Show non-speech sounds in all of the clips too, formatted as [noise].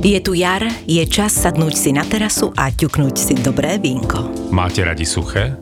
Je tu jar, je čas sadnúť si na terasu a ťuknúť si dobré vínko. Máte radi suché?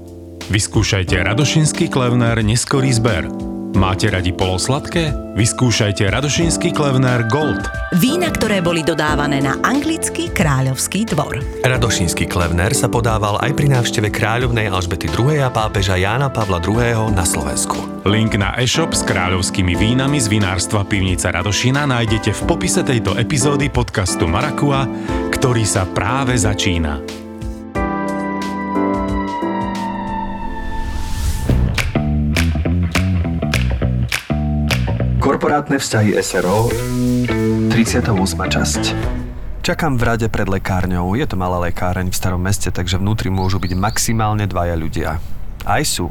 Vyskúšajte Radošinský klevner Neskorý zber. Máte radi polosladké? Vyskúšajte Radošinský klevner Gold. Vína, ktoré boli dodávané na anglický kráľovský dvor. Radošínsky klevner sa podával aj pri návšteve kráľovnej Alžbety II. a pápeža Jána Pavla II. na Slovensku. Link na e-shop s kráľovskými vínami z vinárstva Pivnica Radošina nájdete v popise tejto epizódy podcastu Marakua, ktorý sa práve začína. Korporátne vzťahy SRO 38. časť Čakám v rade pred lekárňou. Je to malá lekáreň v starom meste, takže vnútri môžu byť maximálne dvaja ľudia. Aj sú.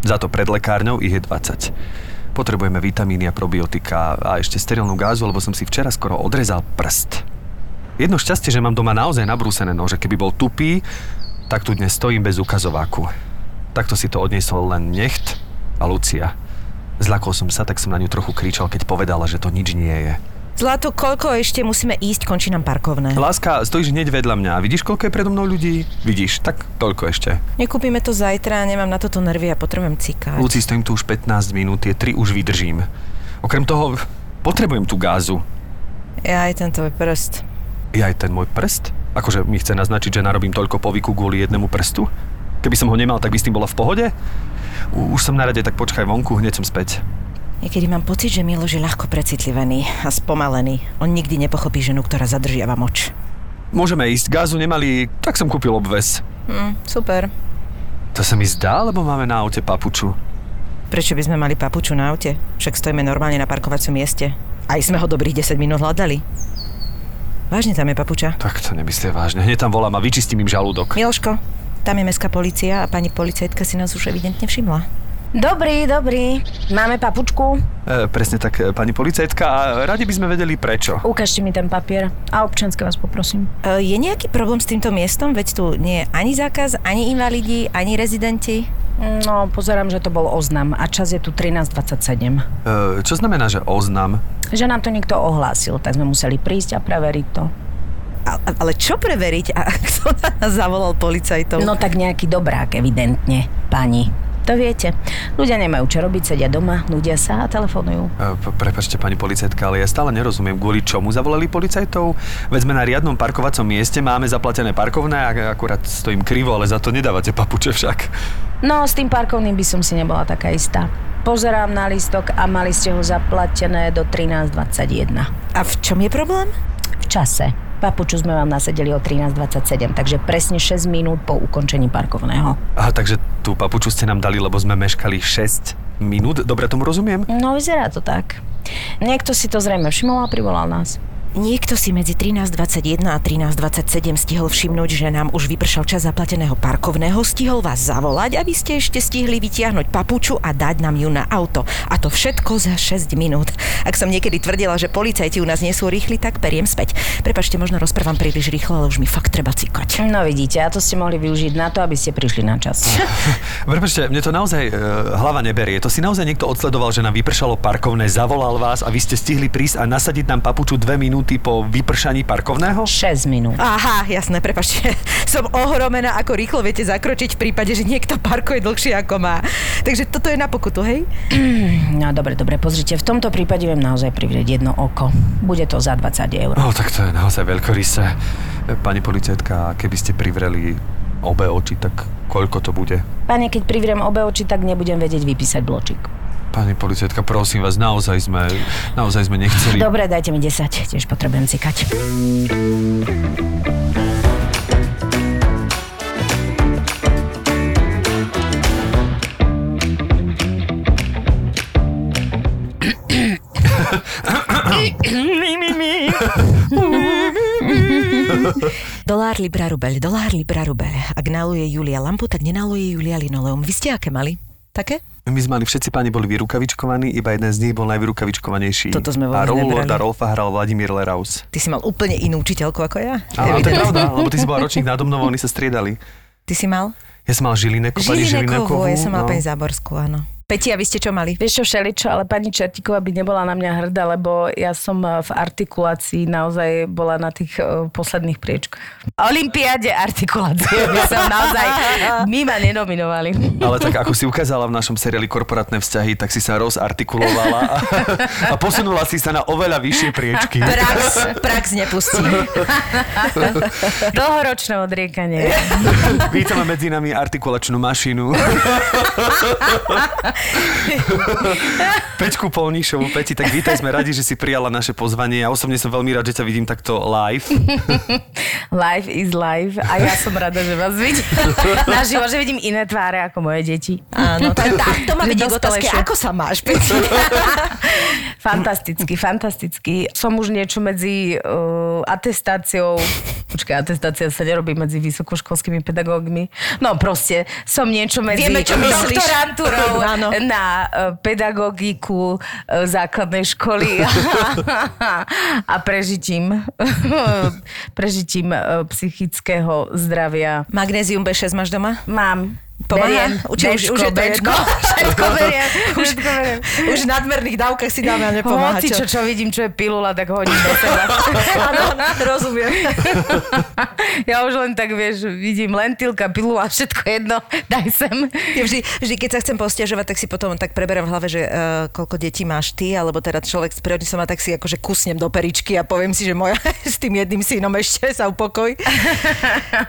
Za to pred lekárňou ich je 20. Potrebujeme vitamíny a probiotika a ešte sterilnú gázu, lebo som si včera skoro odrezal prst. Jedno šťastie, že mám doma naozaj nabrúsené nože. Keby bol tupý, tak tu dnes stojím bez ukazováku. Takto si to odniesol len Necht a Lucia. Zlakol som sa, tak som na ňu trochu kričal, keď povedala, že to nič nie je. Zlato, koľko ešte musíme ísť, končí nám parkovné. Láska, stojíš hneď vedľa mňa. Vidíš, koľko je predo mnou ľudí? Vidíš, tak toľko ešte. Nekúpime to zajtra, nemám na toto nervy a potrebujem cikať. Luci, stojím tu už 15 minút, tie 3 už vydržím. Okrem toho, potrebujem tú gázu. Ja aj ten tvoj prst. Ja aj ten môj prst? Akože mi chce naznačiť, že narobím toľko povyku kvôli jednému prstu? Keby som ho nemal, tak by s tým bola v pohode? Už som na rade, tak počkaj vonku, hneď som späť. Niekedy mám pocit, že Miloš je ľahko precitlivený a spomalený. On nikdy nepochopí ženu, ktorá zadržiava moč. Môžeme ísť, gázu nemali, tak som kúpil obves. Hm, super. To sa mi zdá, lebo máme na aute papuču. Prečo by sme mali papuču na aute? Však stojíme normálne na parkovacom mieste. Aj sme ho dobrých 10 minút hľadali. Vážne tam je papuča. Tak to nemyslie vážne. Hneď tam volám a vyčistím im žalúdok. Miloško, tam je mestská policia a pani policajtka si nás už evidentne všimla. Dobrý, dobrý. Máme papučku. E, presne tak, e, pani policajtka, a radi by sme vedeli prečo. Ukážte mi ten papier a občanské vás poprosím. E, je nejaký problém s týmto miestom? Veď tu nie je ani zákaz, ani invalidi, ani rezidenti. No, pozerám, že to bol oznam a čas je tu 13.27. E, čo znamená, že oznam? Že nám to niekto ohlásil, tak sme museli prísť a preveriť to. Ale čo preveriť? A [laughs] kto na nás zavolal policajtov? No tak nejaký dobrák, evidentne, pani. To viete. Ľudia nemajú čo robiť, sedia doma, nudia sa a telefonujú. E, Prepačte, pani policajtka, ale ja stále nerozumiem, kvôli čomu zavolali policajtov? Veď sme na riadnom parkovacom mieste, máme zaplatené parkovné a akurát stojím krivo, ale za to nedávate papuče však. No, s tým parkovným by som si nebola taká istá. Pozerám na lístok a mali ste ho zaplatené do 13.21. A v čom je problém? Čase. Papuču sme vám nasedeli o 13.27, takže presne 6 minút po ukončení parkovného. Aha, takže tú papuču ste nám dali, lebo sme meškali 6 minút, dobre tomu rozumiem? No, vyzerá to tak. Niekto si to zrejme všimol a privolal nás. Niekto si medzi 13.21 a 13.27 stihol všimnúť, že nám už vypršal čas zaplateného parkovného, stihol vás zavolať, aby ste ešte stihli vytiahnuť papuču a dať nám ju na auto. A to všetko za 6 minút. Ak som niekedy tvrdila, že policajti u nás nie sú rýchli, tak periem späť. Prepačte, možno rozprávam príliš rýchlo, ale už mi fakt treba cikať. No vidíte, a to ste mohli využiť na to, aby ste prišli na čas. Prepačte, mne to naozaj e, hlava neberie. To si naozaj niekto odsledoval, že nám vypršalo parkovné, zavolal vás a vy ste stihli prísť a nasadiť nám papuču dve minúty po vypršaní parkovného? 6 minút. Aha, jasné, prepačte. [laughs] Som ohromená, ako rýchlo viete zakročiť v prípade, že niekto parkuje dlhšie ako má. Takže toto je na pokutu, hej? [clears throat] No dobre, dobre, pozrite, v tomto prípade viem naozaj privrieť jedno oko. Bude to za 20 eur. No, tak to je naozaj veľkorysé. Pani policajtka, keby ste privreli obe oči, tak koľko to bude? Pane, keď privriem obe oči, tak nebudem vedieť vypísať bločík. Pani policajtka, prosím vás, naozaj sme, naozaj sme nechceli... Dobre, dajte mi 10, tiež potrebujem cikať. Dolár, libra, rubel, dolár, libra, rubel. Ak naluje Julia lampu, tak nenaluje Julia linoleum. Vy ste aké mali? Také? My sme mali, všetci páni boli vyrukavičkovaní, iba jeden z nich bol najvyrukavičkovanejší. Toto sme A vôbec rolu. Lorda Rolfa hral Vladimír Leraus. Ty si mal úplne inú učiteľku ako ja? Áno, to je pravda, lebo ty si bola [laughs] ročník nado mnou, oni sa striedali. Ty si mal? Ja som mal Žilineku, pani. Žilinekovú, ja som mal no. pani Záborskú, áno. Peti, a vy ste čo mali? Vieš čo, všeličo, ale pani Čertíková by nebola na mňa hrdá, lebo ja som eh, v artikulácii naozaj bola na tých uh, posledných priečkách. Olympiáde artikulácie by som naozaj, [laughs] my ma nenominovali. Ale tak ako si ukázala v našom seriáli Korporátne vzťahy, tak si sa rozartikulovala a, a posunula si sa na oveľa vyššie priečky. Prax, prax nepustí. [laughs] Dlhoročné odriekanie. Vítame medzi nami artikulačnú mašinu. [laughs] [laughs] Peťku Polníšovú. Peti, tak vítaj, sme radi, že si prijala naše pozvanie. Ja osobne som veľmi rád, že ťa vidím takto live. [laughs] live is live a ja som rada, že vás vidím. [laughs] Naživo, že vidím iné tváre ako moje deti. Áno, tak, tak to má byť k otázke, ako sa máš, Peti? fantasticky, fantasticky. Som už niečo medzi uh, atestáciou Počkaj, atestácia sa nerobí medzi vysokoškolskými pedagógmi. No proste, som niečo medzi Vieme, čo doktorantúrou na uh, pedagogiku uh, základnej školy a, [laughs] a prežitím, [laughs] prežitím uh, psychického zdravia. Magnézium B6 máš doma? Mám. Pomáha? Uči, už, už je to jedno. [laughs] Všetko beriem. Už, už v nadmerných dávkach si dáme a nepomáha. Hoci, čo, čo vidím, čo je pilula, tak hodím do seba. [laughs] Áno, rozumiem. [laughs] ja už len tak, vieš, vidím lentilka, pilula, všetko jedno, daj sem. Ja vždy, vždy, keď sa chcem postiažovať, tak si potom tak preberám v hlave, že uh, koľko detí máš ty, alebo teda človek prírodne sa má, tak si akože kusnem do peričky a poviem si, že moja s tým jedným synom ešte sa upokoj.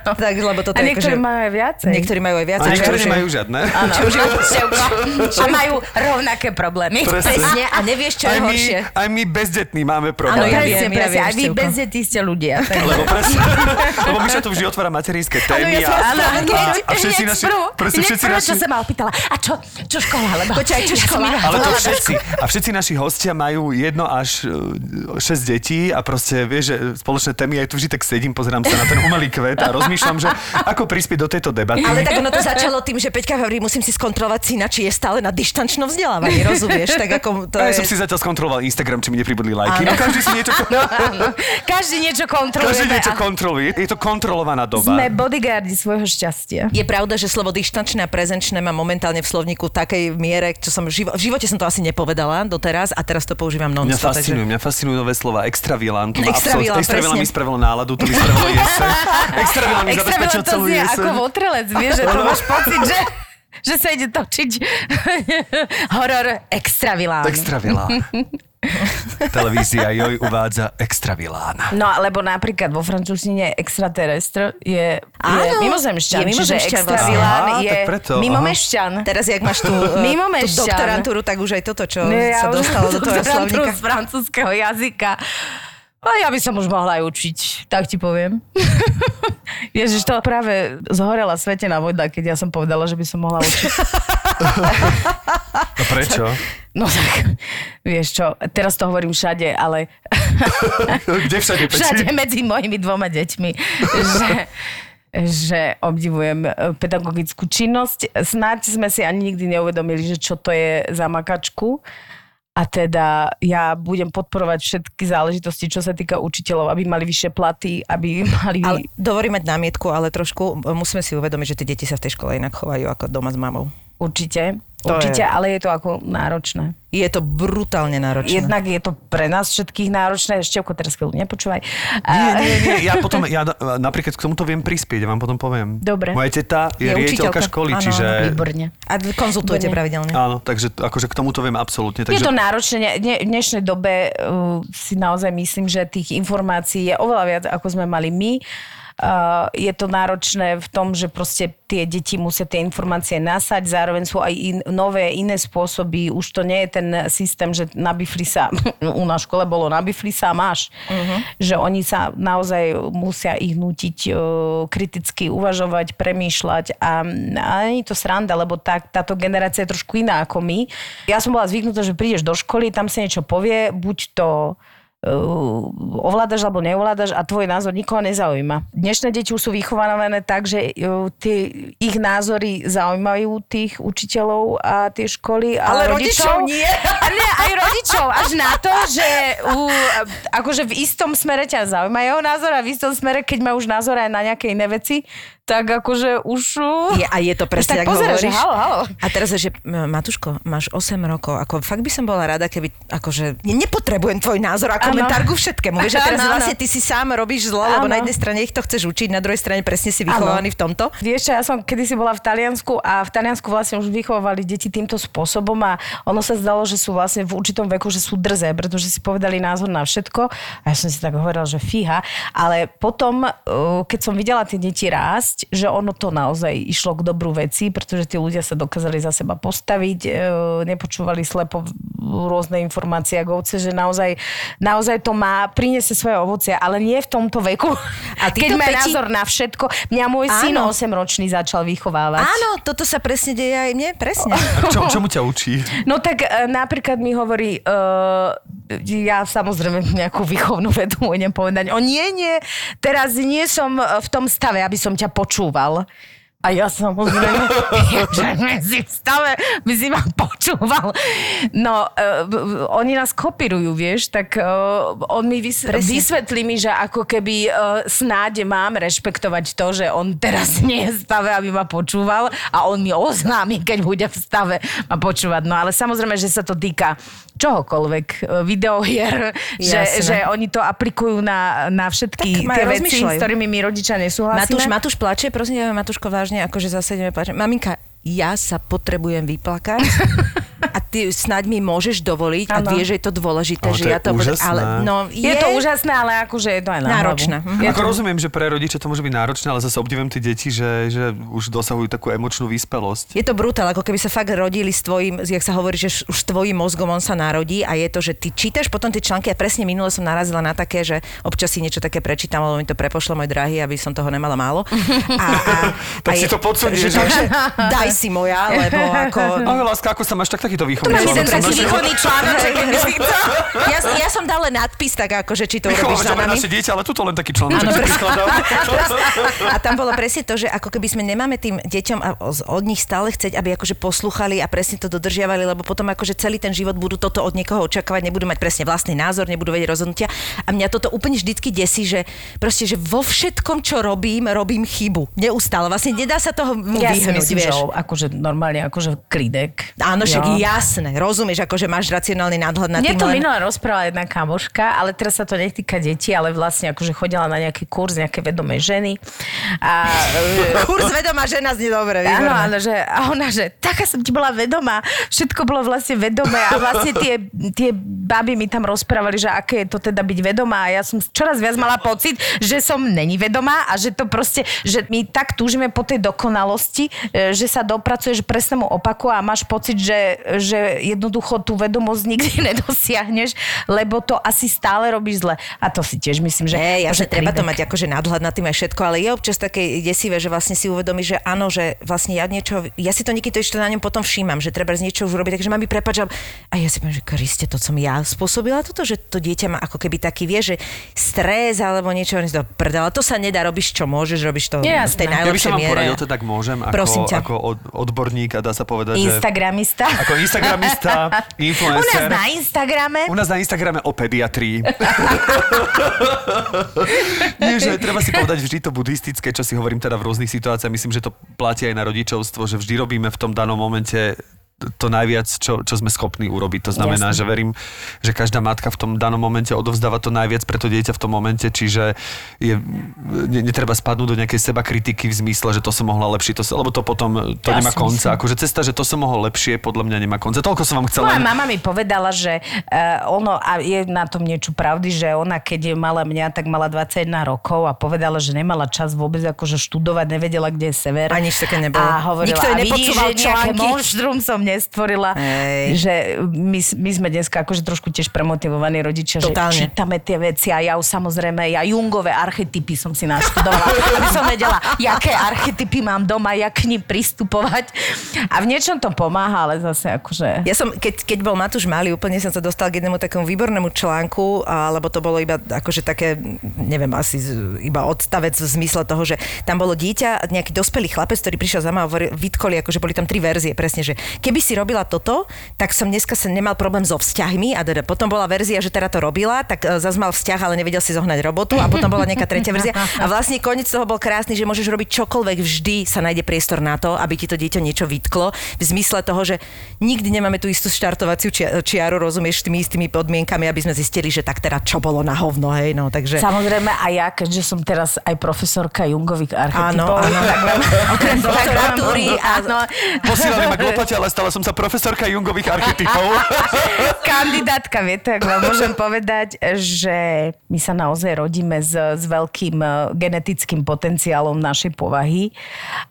tak, lebo toto a niektorí akože, majú aj viacej. Niektorí majú aj viacej. Niektorí nemajú žiadne. Áno, [laughs] a majú rovnaké problémy. Presne. A nevieš, čo je aj my, horšie. Aj my bezdetní máme problémy. Áno, ja presne, presne. Aj vy bezdetní ste ľudia. Lebo [laughs] presne, lebo Miša tu vždy otvára materinské témy. Áno, ja a, a, a všetci naši... Presne všetci naši... čo sa ma opýtala. A čo, čo škola? Lebo Počkaj, čo škola? Ale to všetci. A všetci naši hostia majú jedno až e, šesť detí a proste, vieš, že spoločné témy, aj tu vždy tak sedím, pozerám sa na ten umelý kvet a rozmýšľam, že ako prispieť do tejto debaty. Ale tak ono to začalo tým, že Peťka hovorí, musím si skontrolovať syna, či je stále na dištančnom vzdelávaní, rozumieš? [laughs] Tak ako to ja je... som si zatiaľ skontroloval Instagram, či mi nepribudli lajky. No každý si niečo... [laughs] No, každý niečo kontroluje. Každý niečo kontroluje. Je to kontrolovaná doba. Sme bodyguardi svojho šťastia. Je pravda, že slovo dištančné a prezenčné má momentálne v slovníku takej miere, čo som v, živo- v živote som to asi nepovedala doteraz a teraz to používam non Mňa fascinujú, takže... mňa fascinujú nové slova. Extravilán. To Extravilán, Extravilán mi spravilo náladu, to mi spravilo jeseň. [laughs] Extravilán mi zabezpečil celú jeseň. ako votrelec, vieš, že to máš pocit, že že sa ide točiť horor Extravilán. Extravilán. Televízia Joj uvádza extravilán. No, lebo napríklad vo francúzštine extraterestr je, je mimozemšťan, mimozemšťan čiže extravilán vlastne. je preto, mimomešťan. Teraz, jak máš tú, [laughs] tú doktorantúru, tak už aj toto, čo ne, ja sa dostalo do toho slovníka. z francúzského jazyka. A ja by som už mohla aj učiť, tak ti poviem. [laughs] Ježiš, to práve zhorela svetená voda, keď ja som povedala, že by som mohla učiť. A [laughs] prečo? No tak, vieš čo, teraz to hovorím všade, ale... [laughs] Kde všade? Peči? Všade medzi mojimi dvoma deťmi, že že obdivujem e, pedagogickú činnosť. Snáď sme si ani nikdy neuvedomili, že čo to je za makačku. A teda ja budem podporovať všetky záležitosti, čo sa týka učiteľov, aby mali vyššie platy, aby [laughs] mali... Ale dovolím mať námietku, ale trošku musíme si uvedomiť, že tie deti sa v tej škole inak chovajú ako doma s mamou. Určite. To Určite, je... ale je to ako náročné. Je to brutálne náročné. Jednak je to pre nás všetkých náročné. Števko, teraz chvíľu nepočúvaj. Nie, nie, nie. Ja [laughs] potom, ja napríklad k tomuto viem prispieť, ja vám potom poviem. Dobre. Moja teta je, je riaditeľka školy, ano, čiže... Výborne. A konzultujete Výborne. pravidelne. Áno, takže akože k tomuto viem absolútne. Takže... Je to náročné. V dnešnej dobe uh, si naozaj myslím, že tých informácií je oveľa viac, ako sme mali my. Uh, je to náročné v tom, že proste tie deti musia tie informácie nasať, zároveň sú aj in, nové, iné spôsoby. Už to nie je ten systém, že nabifli sa, [laughs] u nás škole bolo nabifli sa máš. Uh-huh. Že oni sa naozaj musia ich nutiť uh, kriticky uvažovať, premýšľať a, a nie je to sranda, lebo tá, táto generácia je trošku iná ako my. Ja som bola zvyknutá, že prídeš do školy, tam sa niečo povie, buď to ovládaš alebo neovládaš a tvoj názor nikoho nezaujíma. Dnešné deti sú vychované tak, že tie ich názory zaujímajú tých učiteľov a tie školy. Ale, ale rodičov, rodičov nie. A nie, aj rodičov. Až na to, že u, akože v istom smere ťa zaujíma jeho názor a v istom smere, keď má už názor aj na nejaké iné veci, tak akože už... Je, a je to presne, tak pozeraš, že hovoríš. halo, halo. A teraz, že Matuško, máš 8 rokov, ako fakt by som bola rada, keby, akože, ne- nepotrebujem tvoj názor a komentár ku všetkému. Vieš, a teraz áno. vlastne ty si sám robíš zlo, lebo Áno. na jednej strane ich to chceš učiť, na druhej strane presne si vychovaný v tomto. Vieš ja som kedysi bola v Taliansku a v Taliansku vlastne už vychovávali deti týmto spôsobom a ono sa zdalo, že sú vlastne v určitom veku, že sú drzé, pretože si povedali názor na všetko a ja som si tak hovorila, že fíha, ale potom, keď som videla tie deti rásť, že ono to naozaj išlo k dobrú veci, pretože tí ľudia sa dokázali za seba postaviť, uh, nepočúvali slepo rôzne informácie a govce, že naozaj, naozaj to má, priniesie svoje ovocie, ale nie v tomto veku. A [laughs] keď má Peti- názor na všetko, mňa môj syn Áno. 8-ročný začal vychovávať. Áno, toto sa presne deje aj mne, presne. A [laughs] čo, čomu ťa učí? No tak e, napríklad mi hovorí, uh, ja samozrejme nejakú výchovnú vedu mu idem povedať, o nie, nie, teraz nie som e, v tom stave, aby som ťa počúval. A ja samozrejme, [laughs] že v stave, by si ma počúval. No, uh, oni nás kopírujú, vieš, tak uh, on mi vys- vysvetlí mi, že ako keby uh, snáď mám rešpektovať to, že on teraz [laughs] nie je v stave, aby ma počúval a on mi oznámi, keď bude v stave ma počúvať. No ale samozrejme, že sa to týka čohokoľvek, e, videohier, [laughs] že, že oni to aplikujú na, na všetky Tak tie veci, s ktorými my rodičia nesúhlasíme. Matúš, Matúš plače, prosím ťa, Matúško, vážne, akože zase ideme plače. Maminka, ja sa potrebujem vyplakať [laughs] a ty snáď mi môžeš dovoliť a Áno. vieš, že je to dôležité, Ale že to je ja to... úžasné. Ale, no, je, je to úžasné, ale akože je to aj Náročné. Mhm. Ako rozumiem, že pre rodiča to môže byť náročné, ale zase obdivujem tie deti, že, že už dosahujú takú emočnú vyspelosť. Je to brutál, ako keby sa fakt rodili s tvojim, jak sa hovorí, že už s tvojim mozgom on sa narodí a je to, že ty čítaš potom tie články a presne minule som narazila na také, že občas si niečo také prečítam, lebo mi to prepošlo môj drahý, aby som toho nemala málo. [laughs] A, a, Tak a si to podsunieš, [laughs] daj si moja, lebo ako... Ale láska, ako sa máš, tak takýto výchovný Mám jeden taký východný článok, že keby si chcel. Ja, ja som dal len nadpis, tak akože či to urobíš za nami. naše dieťa, ale tuto len taký článok, Áno, čo presne. prikladám. A tam bolo presne to, že ako keby sme nemáme tým deťom a od nich stále chcieť, aby akože poslúchali a presne to dodržiavali, lebo potom akože celý ten život budú toto od niekoho očakávať, nebudú mať presne vlastný názor, nebudú vedieť rozhodnutia. A mňa toto úplne vždycky desí, že proste, že vo všetkom, čo robím, robím chybu. Neustále. Vlastne nedá sa toho mu Ja si vyhnúť, myslím, vieš. že akože normálne akože klidek. Áno, však Jo. Jasné, rozumieš, akože máš racionálny nadhľad na Mne tým to len... minule rozprávala jedna kamoška, ale teraz sa to netýka detí, ale vlastne akože chodila na nejaký kurz nejaké vedomej ženy. A, [laughs] Kurz vedomá žena znie dobre, Áno, výborné. áno, že, a ona, že taká som ti bola vedomá, všetko bolo vlastne vedomé a vlastne tie, tie baby mi tam rozprávali, že aké je to teda byť vedomá a ja som čoraz viac mala pocit, že som není vedomá a že to proste, že my tak túžime po tej dokonalosti, e, že sa dopracuješ presnému opaku a máš pocit, že, že jednoducho tú vedomosť nikdy [laughs] nedosiahneš, lebo to asi stále robíš zle. A to si tiež myslím, že... Hej, že jasne, treba to mať akože nadhľad nad tým aj všetko, ale je občas také desivé, že vlastne si uvedomíš, že áno, že vlastne ja niečo, ja si to niekedy to ešte na ňom potom všímam, že treba z niečo už urobiť, takže mami prepáč, a- a ja si poviem, že Kriste, to som ja spôsobila toto, že to dieťa má ako keby taký, vie, že stres alebo niečo, to prdela, to sa nedá, robíš čo môžeš, robíš to Je v tej. Ja by najlepšej som vám miere. poradil, to tak môžem, Prosím ako, ťa. ako od, odborník a dá sa povedať, že... Instagramista. [laughs] Ako Instagramista, [laughs] U nás influencer. na Instagrame. U nás na Instagrame o pediatrii. [laughs] Nie, že treba si povedať vždy to buddhistické, čo si hovorím teda v rôznych situáciách. Myslím, že to platí aj na rodičovstvo, že vždy robíme v tom danom momente to najviac, čo, čo sme schopní urobiť. To znamená, Jasne. že verím, že každá matka v tom danom momente odovzdáva to najviac pre to dieťa v tom momente, čiže je, ne, netreba spadnúť do nejakej seba kritiky v zmysle, že to som mohla lepšie, to, lebo to potom to Ja nemá konca. myslím. Akože cesta, že to som mohol lepšie, podľa mňa nemá konca. Toľko som vám chcela. Moja mama mi povedala, že uh, ono, a je na tom niečo pravdy, že ona, keď je mala mňa, tak mala 21 rokov a povedala, že nemala čas vôbec akože študovať, nevedela, kde je sever. A nič také nebolo. A hovorila, Nikto a vidíš, že nejaké články. monštrum som nestvorila. Hej. Že my, my sme dneska akože trošku tiež premotivovaní rodičia, Totálne. že čítame tie veci a ja už samozrejme, ja Jungové archetypy som si naštudovala, aby som vedela, jaké archetypy mám doma, jak k nim pristupovať. A v niečom to pomáha, ale zase akože... Ja som, keď, keď bol Matúš malý, úplne som sa dostal k jednému takému výbornému článku, alebo to bolo iba akože také, neviem, asi iba odstavec v zmysle toho, že tam bolo dieťa, nejaký dospelý chlapec, ktorý prišiel za mnou a vytkoli, akože boli tam tri verzie, presne, že keby keby si robila toto, tak som dneska sa nemal problém so vzťahmi a teda potom bola verzia, že teda to robila, tak e, zase mal vzťah, ale nevedel si zohnať robotu a potom bola nejaká tretia verzia. A vlastne koniec toho bol krásny, že môžeš robiť čokoľvek, vždy sa nájde priestor na to, aby ti to dieťa niečo vytklo, v zmysle toho, že nikdy nemáme tú istú štartovaciu čiaru, rozumieš, tými istými podmienkami, aby sme zistili, že tak teda čo bolo na hovno, hej, no, takže... Samozrejme a ja, keďže som teraz aj profesorka Jungových archetypov, Áno, áno. tak mám, [laughs] okrem doktoratúry, áno, Posílali ma k lopote, ale stala som sa profesorka Jungových archetypov. [laughs] kandidátka, viete, ak vám môžem povedať, že my sa naozaj rodíme s, s veľkým eh, genetickým potenciálom našej povahy.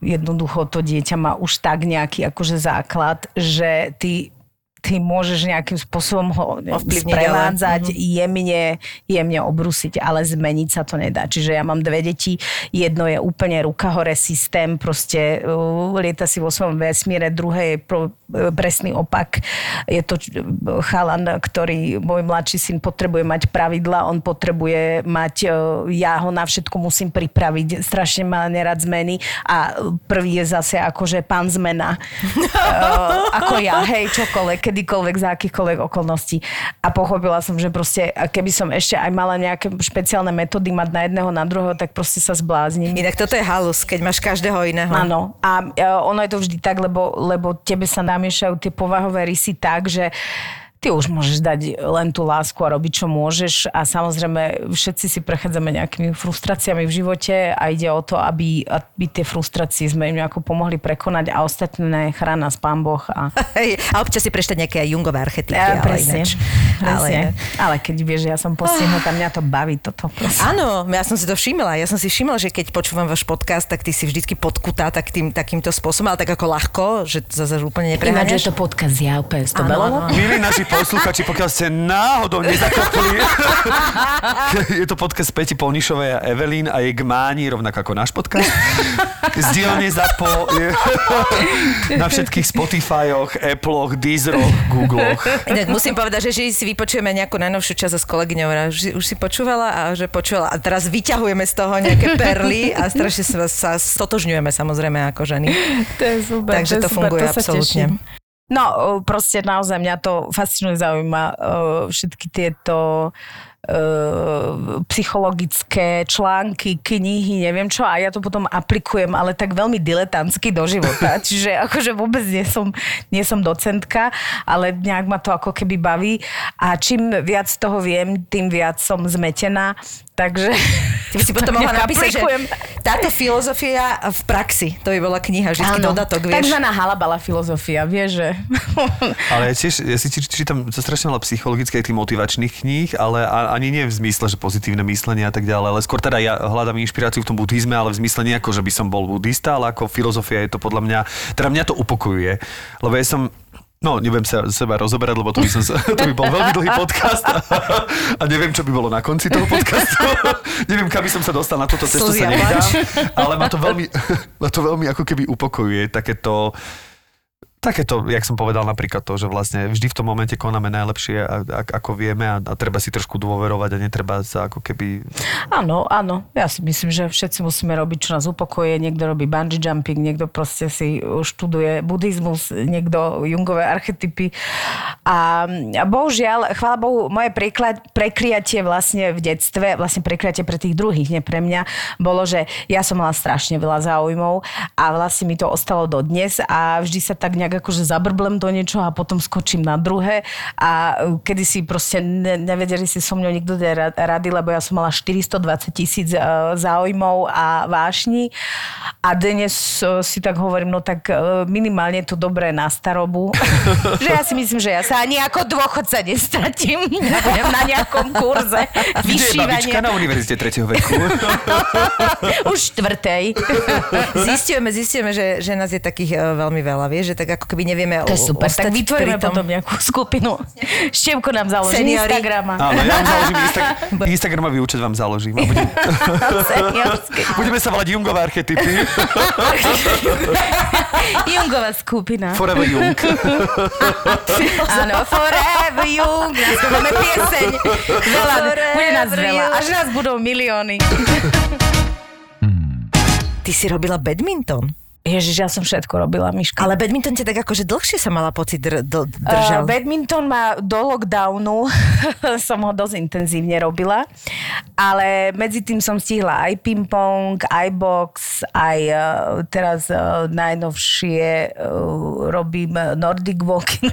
Jednoducho to dieťa má už tak nejaký akože základ, že ty ty môžeš nejakým spôsobom ho sprevádzať, ale- jemne, jemne obrusiť, ale zmeniť sa to nedá. Čiže ja mám dve deti, jedno je úplne ruka hore systém, proste uh, lieta si vo svojom vesmíre, druhé je pro, uh, presný opak. Je to č- chalan, ktorý, môj mladší syn potrebuje mať pravidla, on potrebuje mať, uh, ja ho na všetko musím pripraviť, strašne má nerad zmeny a prvý je zase akože pán zmena. [laughs] uh, ako ja, hej, čokoľvek, kedykoľvek, za akýchkoľvek okolností. A pochopila som, že proste, keby som ešte aj mala nejaké špeciálne metódy mať na jedného, na druhého, tak proste sa zbláznim. Inak toto je halus, keď máš každého iného. Áno. A e, ono je to vždy tak, lebo, lebo tebe sa namiešajú tie povahové rysy tak, že ty už môžeš dať len tú lásku a robiť, čo môžeš a samozrejme všetci si prechádzame nejakými frustráciami v živote a ide o to, aby, aby tie frustrácie sme im nejako pomohli prekonať a ostatné chrána s pán Boh a a občas si preštať nejaké jungové archetypy, ja, ale presne, ináč. presne. Ale... Ale keď vieš, že ja som postihnutá, mňa to baví toto. Proste. Áno, ja som si to všimla. Ja som si všimla, že keď počúvam váš podcast, tak ty si vždycky podkutá tak tým, takýmto spôsobom, ale tak ako ľahko, že to zase úplne Ináč nepreháňaš. je to podcast ja úplne s Áno, Posluchači, pokiaľ ste náhodou nezakopli, [laughs] je to podcast Peti Polnišovej a Evelyn a je Gmáni, rovnako ako náš podcast. Z dielne ZAPO je na všetkých Spotifyoch, Apploch, Deezeroch, Googloch. Inak musím povedať, že, že si vypočujeme nejakú najnovšiu časť s kolegyňou, že už si počúvala a že počúvala a teraz vyťahujeme z toho nejaké perly a strašne sa, sa stotožňujeme samozrejme ako ženy. To je super. Takže to je funguje sa absolútne. teším. No, proste naozaj mňa to fascinuje, zaujíma všetky tieto psychologické články, knihy, neviem čo a ja to potom aplikujem, ale tak veľmi diletantsky do života. [laughs] Čiže akože vôbec nie som, nie som docentka, ale nejak ma to ako keby baví a čím viac toho viem, tým viac som zmetená. Takže... [laughs] Ty by si [laughs] potom mohla napísať, že táto filozofia v praxi, to by bola kniha, vždy dodatok, vieš. Takzvaná halabala filozofia, vieš, že... [laughs] Ale ja, tiež, ja si čítam strašne veľa psychologických tých motivačných kníh, ale ani nie v zmysle, že pozitívne myslenie a tak ďalej, ale skôr teda ja hľadám inšpiráciu v tom buddhizme, ale v zmysle nie ako, že by som bol buddhista, ale ako filozofia je to podľa mňa, teda mňa to upokojuje, lebo ja som No, nebudem sa seba rozoberať, lebo to by, som, [laughs] to by bol veľmi dlhý podcast a, [laughs] a neviem, čo by bolo na konci toho podcastu. [laughs] neviem, kam by som sa dostal na toto cestu, sa nevydám. Ale ma to veľmi, ma to veľmi ako keby upokojuje, takéto Takéto, jak som povedal napríklad to, že vlastne vždy v tom momente konáme najlepšie, ako vieme a, a treba si trošku dôverovať a netreba sa ako keby... Áno, áno. Ja si myslím, že všetci musíme robiť, čo nás upokoje. Niekto robí bungee jumping, niekto proste si študuje buddhizmus, niekto jungové archetypy. A, a bohužiaľ, chvála Bohu, moje prekla- prekliatie vlastne v detstve, vlastne prekliatie pre tých druhých, nie pre mňa, bolo, že ja som mala strašne veľa záujmov a vlastne mi to ostalo do dnes a vždy sa tak nejak akože zabrblem do niečoho a potom skočím na druhé a kedy si proste ne, nevedeli si so mňou nikto rady, lebo ja som mala 420 tisíc e, záujmov a vášni a dnes e, si tak hovorím, no tak minimálne to dobré na starobu. [laughs] že ja si myslím, že ja sa ani ako dôchodca nestratím. Budem na nejakom kurze Kde je vyšívania. na univerzite 3. veku? [laughs] Už štvrtej. Zistujeme, zistujeme, že, že nás je takých veľmi veľa, vieš, že tak ako keby nevieme To je super, ostať tak vytvoríme pri tom. potom nejakú skupinu. Števko nám založí Seniori. Instagrama. Áno, ja vám založím [laughs] Insta- Instagramový účet vám založím. A budem, [laughs] budeme sa volať Jungové archetypy. [laughs] Jungová skupina. Forever Jung. Áno, Forever Young. Naspievame pieseň. Veľa, bude nás veľa. Až nás budú milióny. Ty si robila badminton. Ježiš, ja som všetko robila, Miška. Ale badminton ti tak akože dlhšie sa mala pocit dr- dr- držal. Uh, badminton ma do lockdownu [laughs] som ho dosť intenzívne robila, ale medzi tým som stihla aj ping-pong, aj box, aj uh, teraz uh, najnovšie uh, robím Nordic walking.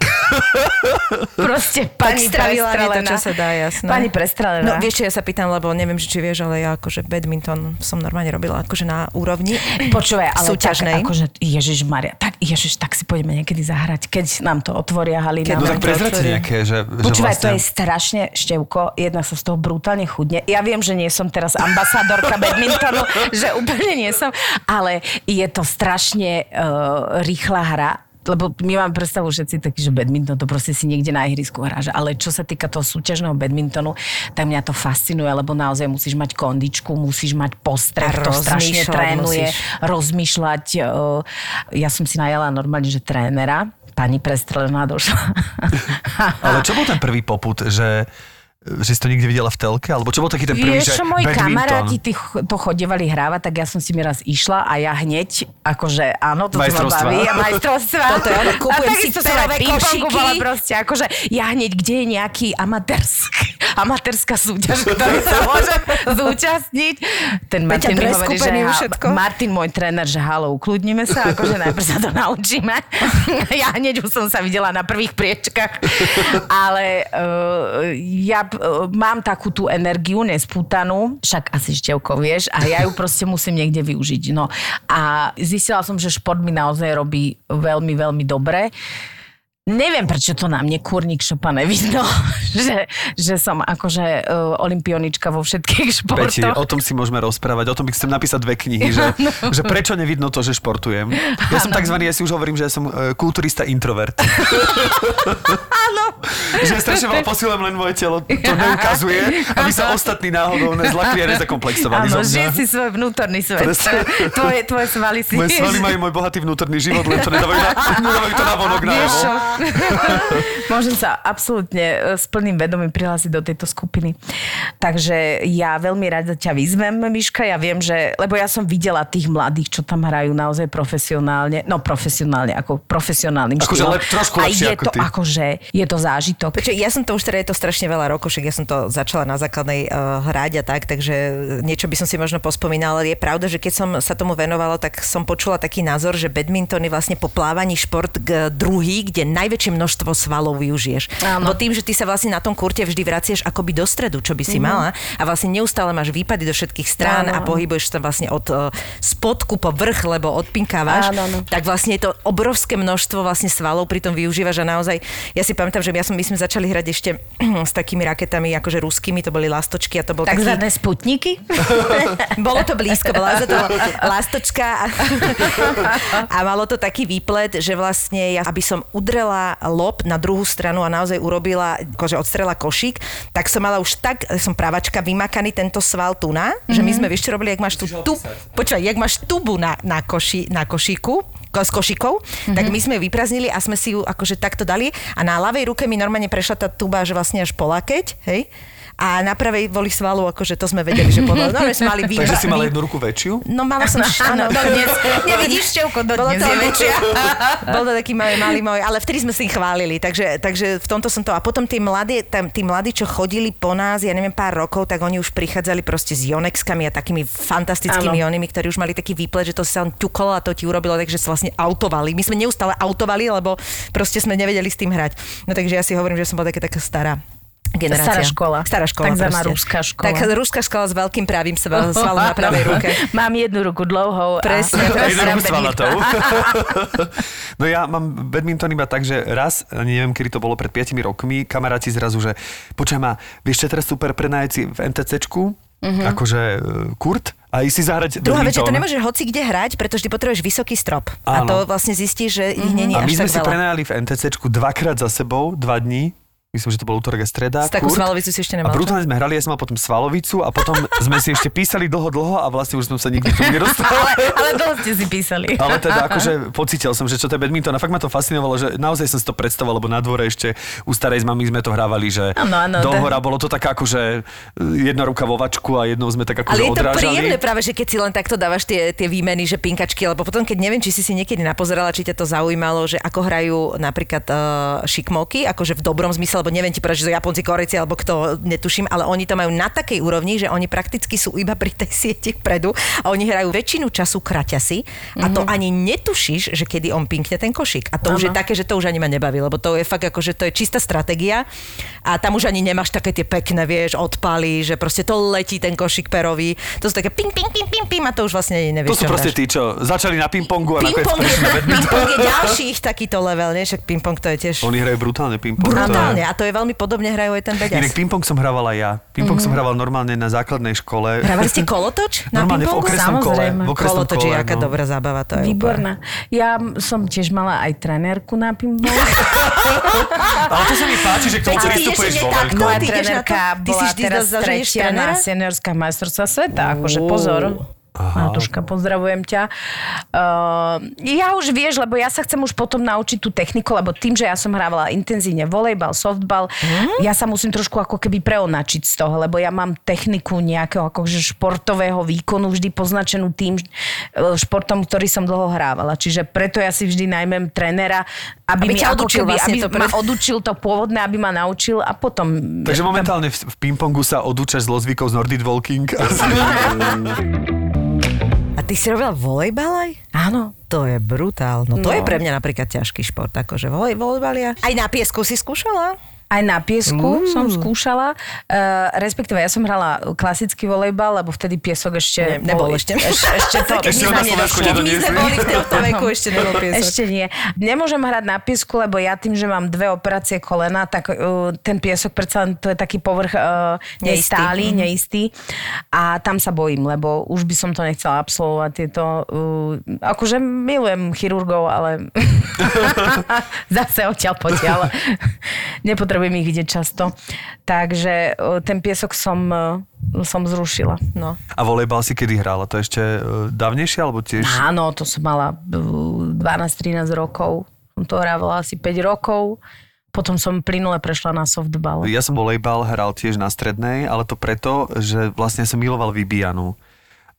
[laughs] Proste pani prestrelená. to, čo sa dá, jasné. Pani prestrelená. No vieš, čo ja sa pýtam, lebo neviem, že či vieš, ale ja akože badminton som normálne robila akože na úrovni Počúvaj, ale súťažnej. tak, akože, Ježiš Maria, tak Ježiš, tak si poďme niekedy zahrať, keď nám to otvoria halina. No tak prezrate nejaké, že, že Počúvaj, vlastne... to je strašne, Števko, jedna sa z toho brutálne chudne. Ja viem, že nie som teraz ambasádorka badmintonu, [laughs] že úplne nie som, ale je to strašne uh, rýchla hra lebo my máme predstavu všetci taký, že badminton to proste si niekde na ihrisku hráš, ale čo sa týka toho súťažného badmintonu, tak mňa to fascinuje, lebo naozaj musíš mať kondičku, musíš mať postreh, to strašne trénuje, musíš. rozmýšľať. eh, Ja som si najala normálne, že trénera, pani prestrelená došla. [laughs] Ale čo bol ten prvý poput, že, že si to niekde videla v telke? Alebo čo bol taký ten prvý, Vieš, že moji badminton? kamaráti ch- to chodievali hrávať, tak ja som si mi raz išla a ja hneď, akože áno, to ma Majstrovstvá. baví. A majstrovstvá. Toto je ono, kúpujem a si bola proste, akože ja hneď, kde je nejaký amatérsk, [laughs] amatérska súťaž, [laughs] ktorý sa môže zúčastniť. Ten Martin mi dres hovorí, že všetko? Martin, môj tréner, že halo, ukludnime sa, akože najprv sa to [laughs] naučíme. ja hneď už som sa videla na prvých priečkách. Ale uh, ja mám takú tú energiu nespútanú, však asi števko, vieš, a ja ju proste musím niekde využiť. No a zistila som, že šport mi naozaj robí veľmi, veľmi dobre. Neviem, prečo to na mne kurník šopa nevidno, [laughs] že, že som akože uh, olimpionička vo všetkých Peti, športoch. o tom si môžeme rozprávať, o tom by chcem napísať dve knihy, že, [laughs] že prečo nevidno to, že športujem. Ja som takzvaný, ja si už hovorím, že ja som e, kulturista introvert. [laughs] Áno. že strašne veľa posílam len moje telo, to neukazuje, aby sa ostatní náhodou nezlakli a nezakomplexovali Áno, zo mňa. žij si svoj vnútorný svet. Tvoje, tvoje svaly si... Moje svaly majú môj bohatý vnútorný život, len to nedávajú, na, nedávajú to na vonok na Vieš čo? [laughs] Môžem sa absolútne e, s plným vedomím prihlásiť do tejto skupiny. Takže ja veľmi rada ťa vyzvem, Miška. Ja viem, že... Lebo ja som videla tých mladých, čo tam hrajú naozaj profesionálne. No profesionálne, ako profesionálnym Akože štýlom. lep- trošku A je ako to ty. akože... Je to zážitok. Počkej, ja som to už teda, je to strašne veľa rokov, však ja som to začala na základnej uh, hrať a tak, takže niečo by som si možno pospomínala, ale je pravda, že keď som sa tomu venovala, tak som počula taký názor, že badminton je vlastne po plávaní šport k druhý, kde najväčšie množstvo svalov využiješ. Áno. Bo tým, že ty sa vlastne na tom kurte vždy vraciaš akoby do stredu, čo by si mala a vlastne neustále máš výpady do všetkých strán Áno, a pohybuješ sa vlastne od uh, spodku po vrch, lebo odpinkávaš, Áno, áno. tak vlastne je to obrovské množstvo vlastne svalov pri tom využívaš a naozaj, ja si pamätám, že ja som, my sme začali hrať ešte [clears throat] s takými raketami, akože ruskými, to boli lastočky a to bol taký... Takzvané sputniky? [laughs] Bolo to blízko, bola to lastočka a, [laughs] a malo to taký výplet, že vlastne ja, aby som udrela lob na druhú stranu a naozaj urobila, akože odstrela košík, tak som mala už tak, som pravačka, vymakaný tento sval tu na, že my sme, vieš čo robili, jak máš tu, tu počúvaj, jak máš tubu na, na, koši, na košíku, ko- s košikou, mm-hmm. tak my sme ju vypraznili a sme si ju akože takto dali a na ľavej ruke mi normálne prešla tá tuba, že vlastne až po lakeť, hej, a na pravej boli svalu, akože to sme vedeli, že podľa... No, sme mali [laughs] vy... Takže si mala jednu ruku väčšiu? No mala som... [laughs] Áno, dodnes. [laughs] Nevidíš, Števko, dodnes to, je väčšia. bol to taký malý, malý môj, ale vtedy sme si ich chválili, takže, takže v tomto som to. A potom tí mladí, tam, tí mladí, čo chodili po nás, ja neviem, pár rokov, tak oni už prichádzali proste s Jonexkami a takými fantastickými Áno. onými, ktorí už mali taký výplet, že to sa ťukolo a to ti urobilo, takže sa vlastne autovali. My sme neustále autovali, lebo proste sme nevedeli s tým hrať. No takže ja si hovorím, že som bola taká, taká stará generácia. Stará škola. Stará škola Takzvaná proste. ruská škola. Tak ruská škola s veľkým pravým sval- [laughs] svalom na pravej ruke. Mám jednu ruku dlouhou. Presne, a. Jednu ruku svalatou. [laughs] No ja mám badminton iba tak, že raz, neviem, kedy to bolo pred 5 rokmi, kamaráti zrazu, že počkaj ma, vieš čo teraz super prenájať si v NTCčku, mm-hmm. akože uh, kurt, a ísť si zahrať Druhá vec, že to nemôžeš hoci kde hrať, pretože ty potrebuješ vysoký strop. A Áno. to vlastne zistíš, že ich není A my až sme tak si veľa. prenajali v NTCčku dvakrát za sebou, dva dní, myslím, že to bol útorok a streda. S takú kurt. svalovicu si ešte A nemal. čo? brutálne sme hrali, ja som mal potom svalovicu a potom sme si ešte písali dlho, dlho a vlastne už som sa nikdy tu nedostal. [laughs] Ale, ale dlho ste si písali. Ale teda [laughs] akože pocítil som, že čo to je badminton a fakt ma to fascinovalo, že naozaj som si to predstavoval, lebo na dvore ešte u starej s mami sme to hrávali, že Áno, áno, do to- hora bolo to tak akože jedna ruka vo vačku a jednou sme tak akože Ale je to odrážali. príjemné práve, že keď si len takto dávaš tie, tie výmeny, že pinkačky, lebo potom, keď neviem, či si si niekedy napozerala, či ťa to zaujímalo, že ako hrajú napríklad uh, šikmoky, akože v dobrom zmysle, lebo neviem ti povedať, že to Japonci, Korejci alebo kto, netuším, ale oni to majú na takej úrovni, že oni prakticky sú iba pri tej sieti vpredu a oni hrajú väčšinu času kraťasy a to ani netušíš, že kedy on pinkne ten košík. A to už je také, že to už ani ma nebaví, lebo to je fakt ako, že to je čistá stratégia a tam už ani nemáš také tie pekné, vieš, odpaly, že proste to letí ten košík perový. To sú také ping, ping, ping, ping, ping a to už vlastne ani To nevieš, sú proste tí, čo začali na ping-pongu a nakoniec Ping-pong, prešli na badminton. ping-pong je ďalší ich takýto level, nie? Však ping-pong to je tiež Oni hrajú brutálne ping-pong. je- brutálne a to je veľmi podobne hrajú aj ten Inak beďas. ping-pong som hrával aj ja. Ping-pong som hrával normálne na základnej škole. Hrávali ste kolotoč na Normálne v okresnom kole. Samozrejme. V okresnom Kolotoč je kole, aká no. dobrá zábava. To je Výborná. Ja som tiež mala aj trenérku na pinball. [laughs] Ale to sa mi páči, že k tomu pristupuješ vo veľkom. Moja na to? trenérka Ty si bola teraz tretia na trénera? seniorských majstrovstvách sveta. Akože pozor. Matuška, pozdravujem ťa. Uh, ja už vieš, lebo ja sa chcem už potom naučiť tú techniku, lebo tým, že ja som hrávala intenzívne volejbal, softball, Mhm. ja sa musím trošku ako keby preonačiť z toho, lebo ja mám techniku nejakého akože športového výkonu vždy poznačenú tým uh, športom, ktorý som dlho hrávala. Čiže preto ja si vždy najmem trénera, aby, Aby mi odučil keby, vlastne aby to ma pre- odučil to pôvodné, aby ma naučil a potom... Takže momentálne v, v ping-pongu sa odúčaš z lozvykov z Nordid Walking. [laughs] [laughs] Ty si robila volejbal aj? Áno. To je brutál. No to No. je pre mňa napríklad ťažký šport, akože volej, volejbalia. Aj na piesku si skúšala? Aj na piesku mm. som skúšala, uh, respektíve ja som hrala klasický volejbal, lebo vtedy piesok ešte... Ne, nebol bol- ešte. Eš, ešte to... Ešte Slovensku Keď my sme boli v tomto [laughs] veku, ešte nebol piesok. Ešte nie. Nemôžem hrať na piesku, lebo ja tým, že mám dve operácie kolena, tak uh, ten piesok predsa to je taký povrch uh, Neistý. nestály, Mhm. neistý. A tam sa bojím, lebo už by som to nechcela absolvovať tieto... Uh, akože milujem chirurgov, ale [laughs] [laughs] zase odtiaľ potiaľ. Nepotrebujem ich vidieť často. Takže uh, ten piesok som, uh, som zrušila. No. A volejbal si kedy hrála? To ešte uh, dávnejšie, alebo tiež? Áno, to som mala uh, 12-13 rokov. Som to hrávala asi 5 rokov. Potom som plynule prešla na softball. Ja som volejbal hral tiež na strednej, ale to preto, že vlastne som miloval vybíjanu.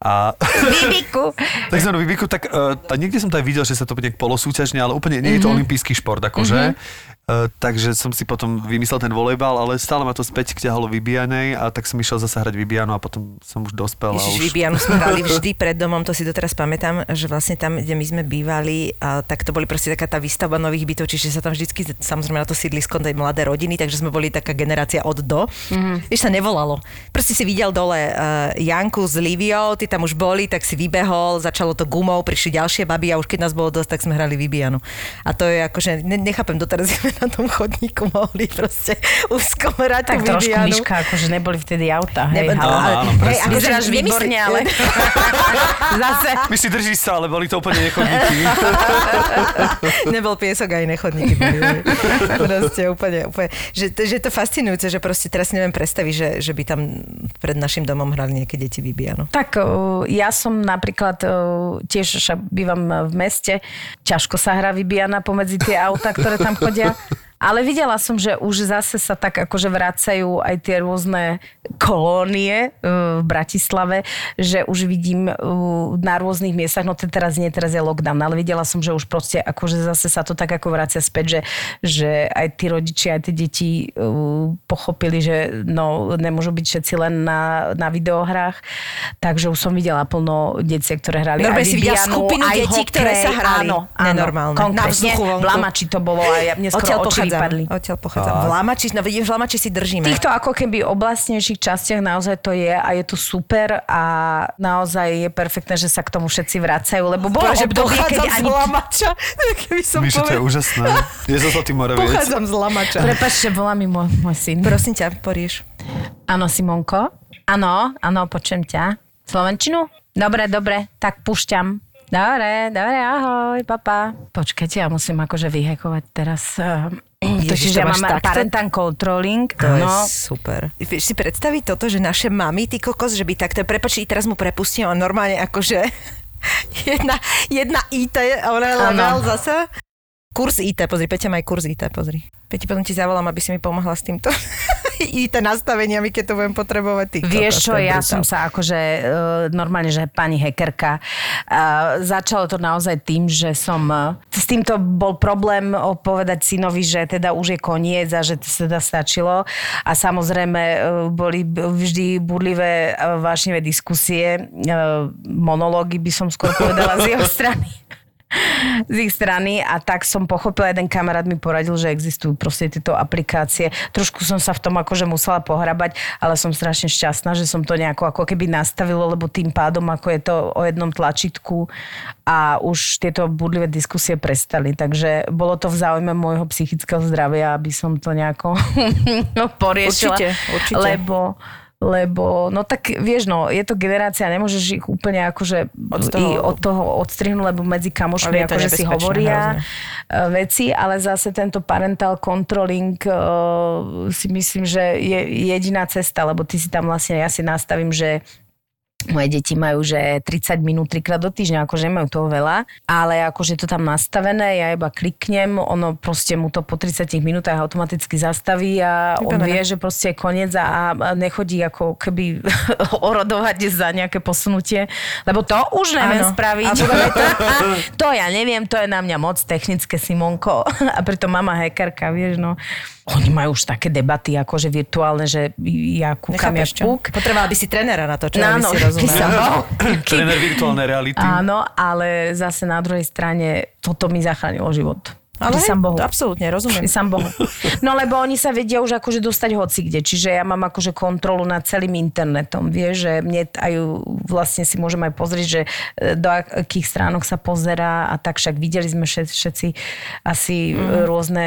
A Bibiku. [laughs] takzvanú vybiku, tak uh, a niekde som to aj videl, že sa to nejak polosúťažne, ale úplne nie je to olimpijský šport, akože. Uh, takže som si potom vymyslel ten volejbal, ale stále ma to späť ťahalo vybijanej a tak som išiel zase hrať vybijanu a potom som už dospel. a Ježiš, už... Vibianu sme [laughs] hrali vždy pred domom, to si doteraz pamätám, že vlastne tam, kde my sme bývali, a tak to boli proste taká tá výstavba nových bytov, čiže sa tam vždycky, samozrejme na to sídlisko tej mladé rodiny, takže sme boli taká generácia od do. Mm-hmm. Vieš, sa nevolalo. Proste si videl dole uh, Janku s Liviou, ty tam už boli, tak si vybehol, začalo to gumou, prišli ďalšie baby a už keď nás bolo dosť, tak sme hrali Vibianu. A to je akože, ne, nechápem doteraz, [laughs] na tom chodníku mohli proste uskomerať Tak tú trošku, Vibianu. Miška, akože neboli vtedy auta. Hej, Nebe- halo. Áno, áno, hej, akože Vyzeráš výborne, ale [laughs] zase My si držíš sa, ale boli to úplne nechodníky. [laughs] Nebol piesok aj nechodníky. boli. proste úplne, úplne. Že, že je to fascinujúce, že proste teraz si neviem predstaviť, že, že by tam pred našim domom hrali nejaké deti Vibiano. Tak ja som napríklad tiež bývam v meste, ťažko sa hrá vybíjana pomedzi tie auta, ktoré tam chodia. Ale videla som, že už zase sa tak akože vracajú aj tie rôzne kolónie uh, v Bratislave, že už vidím uh, na rôznych miestach, no to teraz nie, teraz je lockdown, ale videla som, že už proste akože zase sa to tak ako vracia späť, že, že aj tí rodičia, aj tie deti uh, pochopili, že no, nemôžu byť všetci len na, na videohrách, takže už som videla plno detí, ktoré hrali Normálne aj si videla skupinu detí, ktoré sa hrali. Áno, áno Nenormálne. Na Konkrétne, vzduchu vonku. v Lamači to bolo a ja, mne skoro oči pochádzam. vypadli. Odtiaľ pochádzam. V Lamači, no vidím, v Lamači si držíme. V týchto ako keby oblastnejších častiach naozaj to je a je to super a naozaj je perfektné, že sa k tomu všetci vracajú, lebo bolo Bože, obdobie, keď dochádzam z ani... Lamača. [laughs] Keby som Myši, to je úžasné. Je zo Zlatý Moraviec. Pochádzam z Lamača. Prepačte, volá mi môj, môj syn. Prosím ťa, porieš. Áno, Simonko? Áno, áno, počujem ťa. Slovenčinu? Dobre, dobre, tak púšťam. Dobre, dobre, ahoj, papa. Počkajte, ja musím akože vyhekovať teraz. Uh, [clears throat] Ježiš, to ja mám takto? parental controlling. To áno. je super. Vieš si predstaviť toto, že naše mamy, ty kokos, že by takto, prepačí, teraz mu prepustím a normálne akože [laughs] jedna, jedna IT, a ona level zasa. Kurs IT, pozri, Peťa má aj kurs IT, pozri. Peti, potom ti zavolám, aby si mi pomohla s týmto [laughs] [laughs] IT nastaveniami, keď to budem potrebovať. Ty Vieš čo, ja brutál. som sa akože uh, normálne, že pani hackerka, uh, začalo to naozaj tým, že som, uh, s týmto bol problém povedať synovi, že teda už je koniec a že to sa teda stačilo a samozrejme uh, boli vždy burlivé uh, vášnivé diskusie, monológy by som skôr povedala z jeho [laughs] strany z ich strany a tak som pochopila, jeden kamarát mi poradil, že existujú proste tieto aplikácie. Trošku som sa v tom akože musela pohrabať, ale som strašne šťastná, že som to nejako ako keby nastavilo, lebo tým pádom ako je to o jednom tlačítku a už tieto budlivé diskusie prestali. Takže bolo to v záujme môjho psychického zdravia, aby som to nejako [laughs] poriešila. Určite, určite. Lebo lebo, no tak vieš, no, je to generácia, nemôžeš ich úplne akože Od toho- i od toho odstrihnúť, lebo medzi kamošmi akože si hovoria hrozne. e, veci, ale zase tento parental controlling e, si myslím, že je jediná cesta, lebo ty si tam vlastne, ja si nastavím, že moje deti majú, že 30 minút trikrát do týždňa, akože nemajú toho veľa, ale akože to tam nastavené, ja iba kliknem, ono proste mu to po 30 minútach automaticky zastaví a on Vybavené. vie, že proste je koniec a a nechodí ako keby [laughs] orodovať za nejaké posunutie, lebo to už neviem Áno. spraviť. A podľa mňa to [laughs] ja neviem, to je na mňa moc technické, Simonko. [laughs] A pritom mama hackerka, vieš, no. Oni majú už také debaty, akože virtuálne, že ja kúkam, ja Nechápeš, čo? kúk. Potrebovala by si trenéra na to, čo No, si [laughs] rozumela. bol. [laughs] Tréner virtuálnej reality. Áno, ale zase na druhej strane toto mi zachránilo život. Ale sám Bohu. to absolútne, rozumiem. Pri sám Bohu. No lebo oni sa vedia už akože dostať hoci kde, čiže ja mám akože kontrolu nad celým internetom, vieš, že mne aj vlastne si môžem aj pozrieť, že e, do akých stránok sa pozerá a tak však videli sme všet, všetci asi mm. rôzne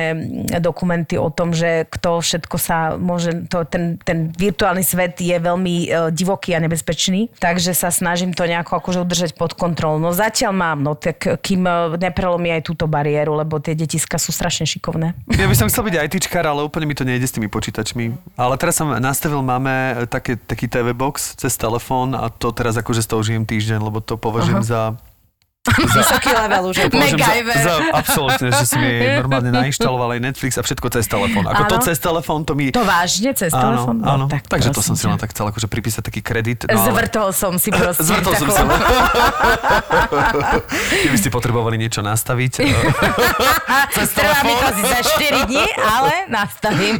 dokumenty o tom, že kto všetko sa môže, to, ten, ten virtuálny svet je veľmi e, divoký a nebezpečný, takže sa snažím to nejako akože udržať pod kontrolou. No zatiaľ mám, no tak kým neprelomí aj túto bariéru, lebo tie detiska sú strašne šikovné. Ja by som chcel byť ITčkár, ale úplne mi to nejde s tými počítačmi. Ale teraz som nastavil, máme také, taký TV box cez telefón a to teraz akože z toho žijem týždeň, lebo to považujem za Vysoký level už. MacGyver. Za, za, absolútne, že som jej [laughs] normálne nainštaloval aj Netflix a všetko cez telefón. Ako to Áno. cez telefón, to mi... To vážne cez Áno, telefón? No, áno. tak Takže to som si len tak chcel akože pripísať taký kredit. No, ale... Zvrtol som si [laughs] proste. Zvrtol som sa. [laughs] Keby ste potrebovali niečo nastaviť. eh, Trvá mi to asi za 4 dní, ale nastavím.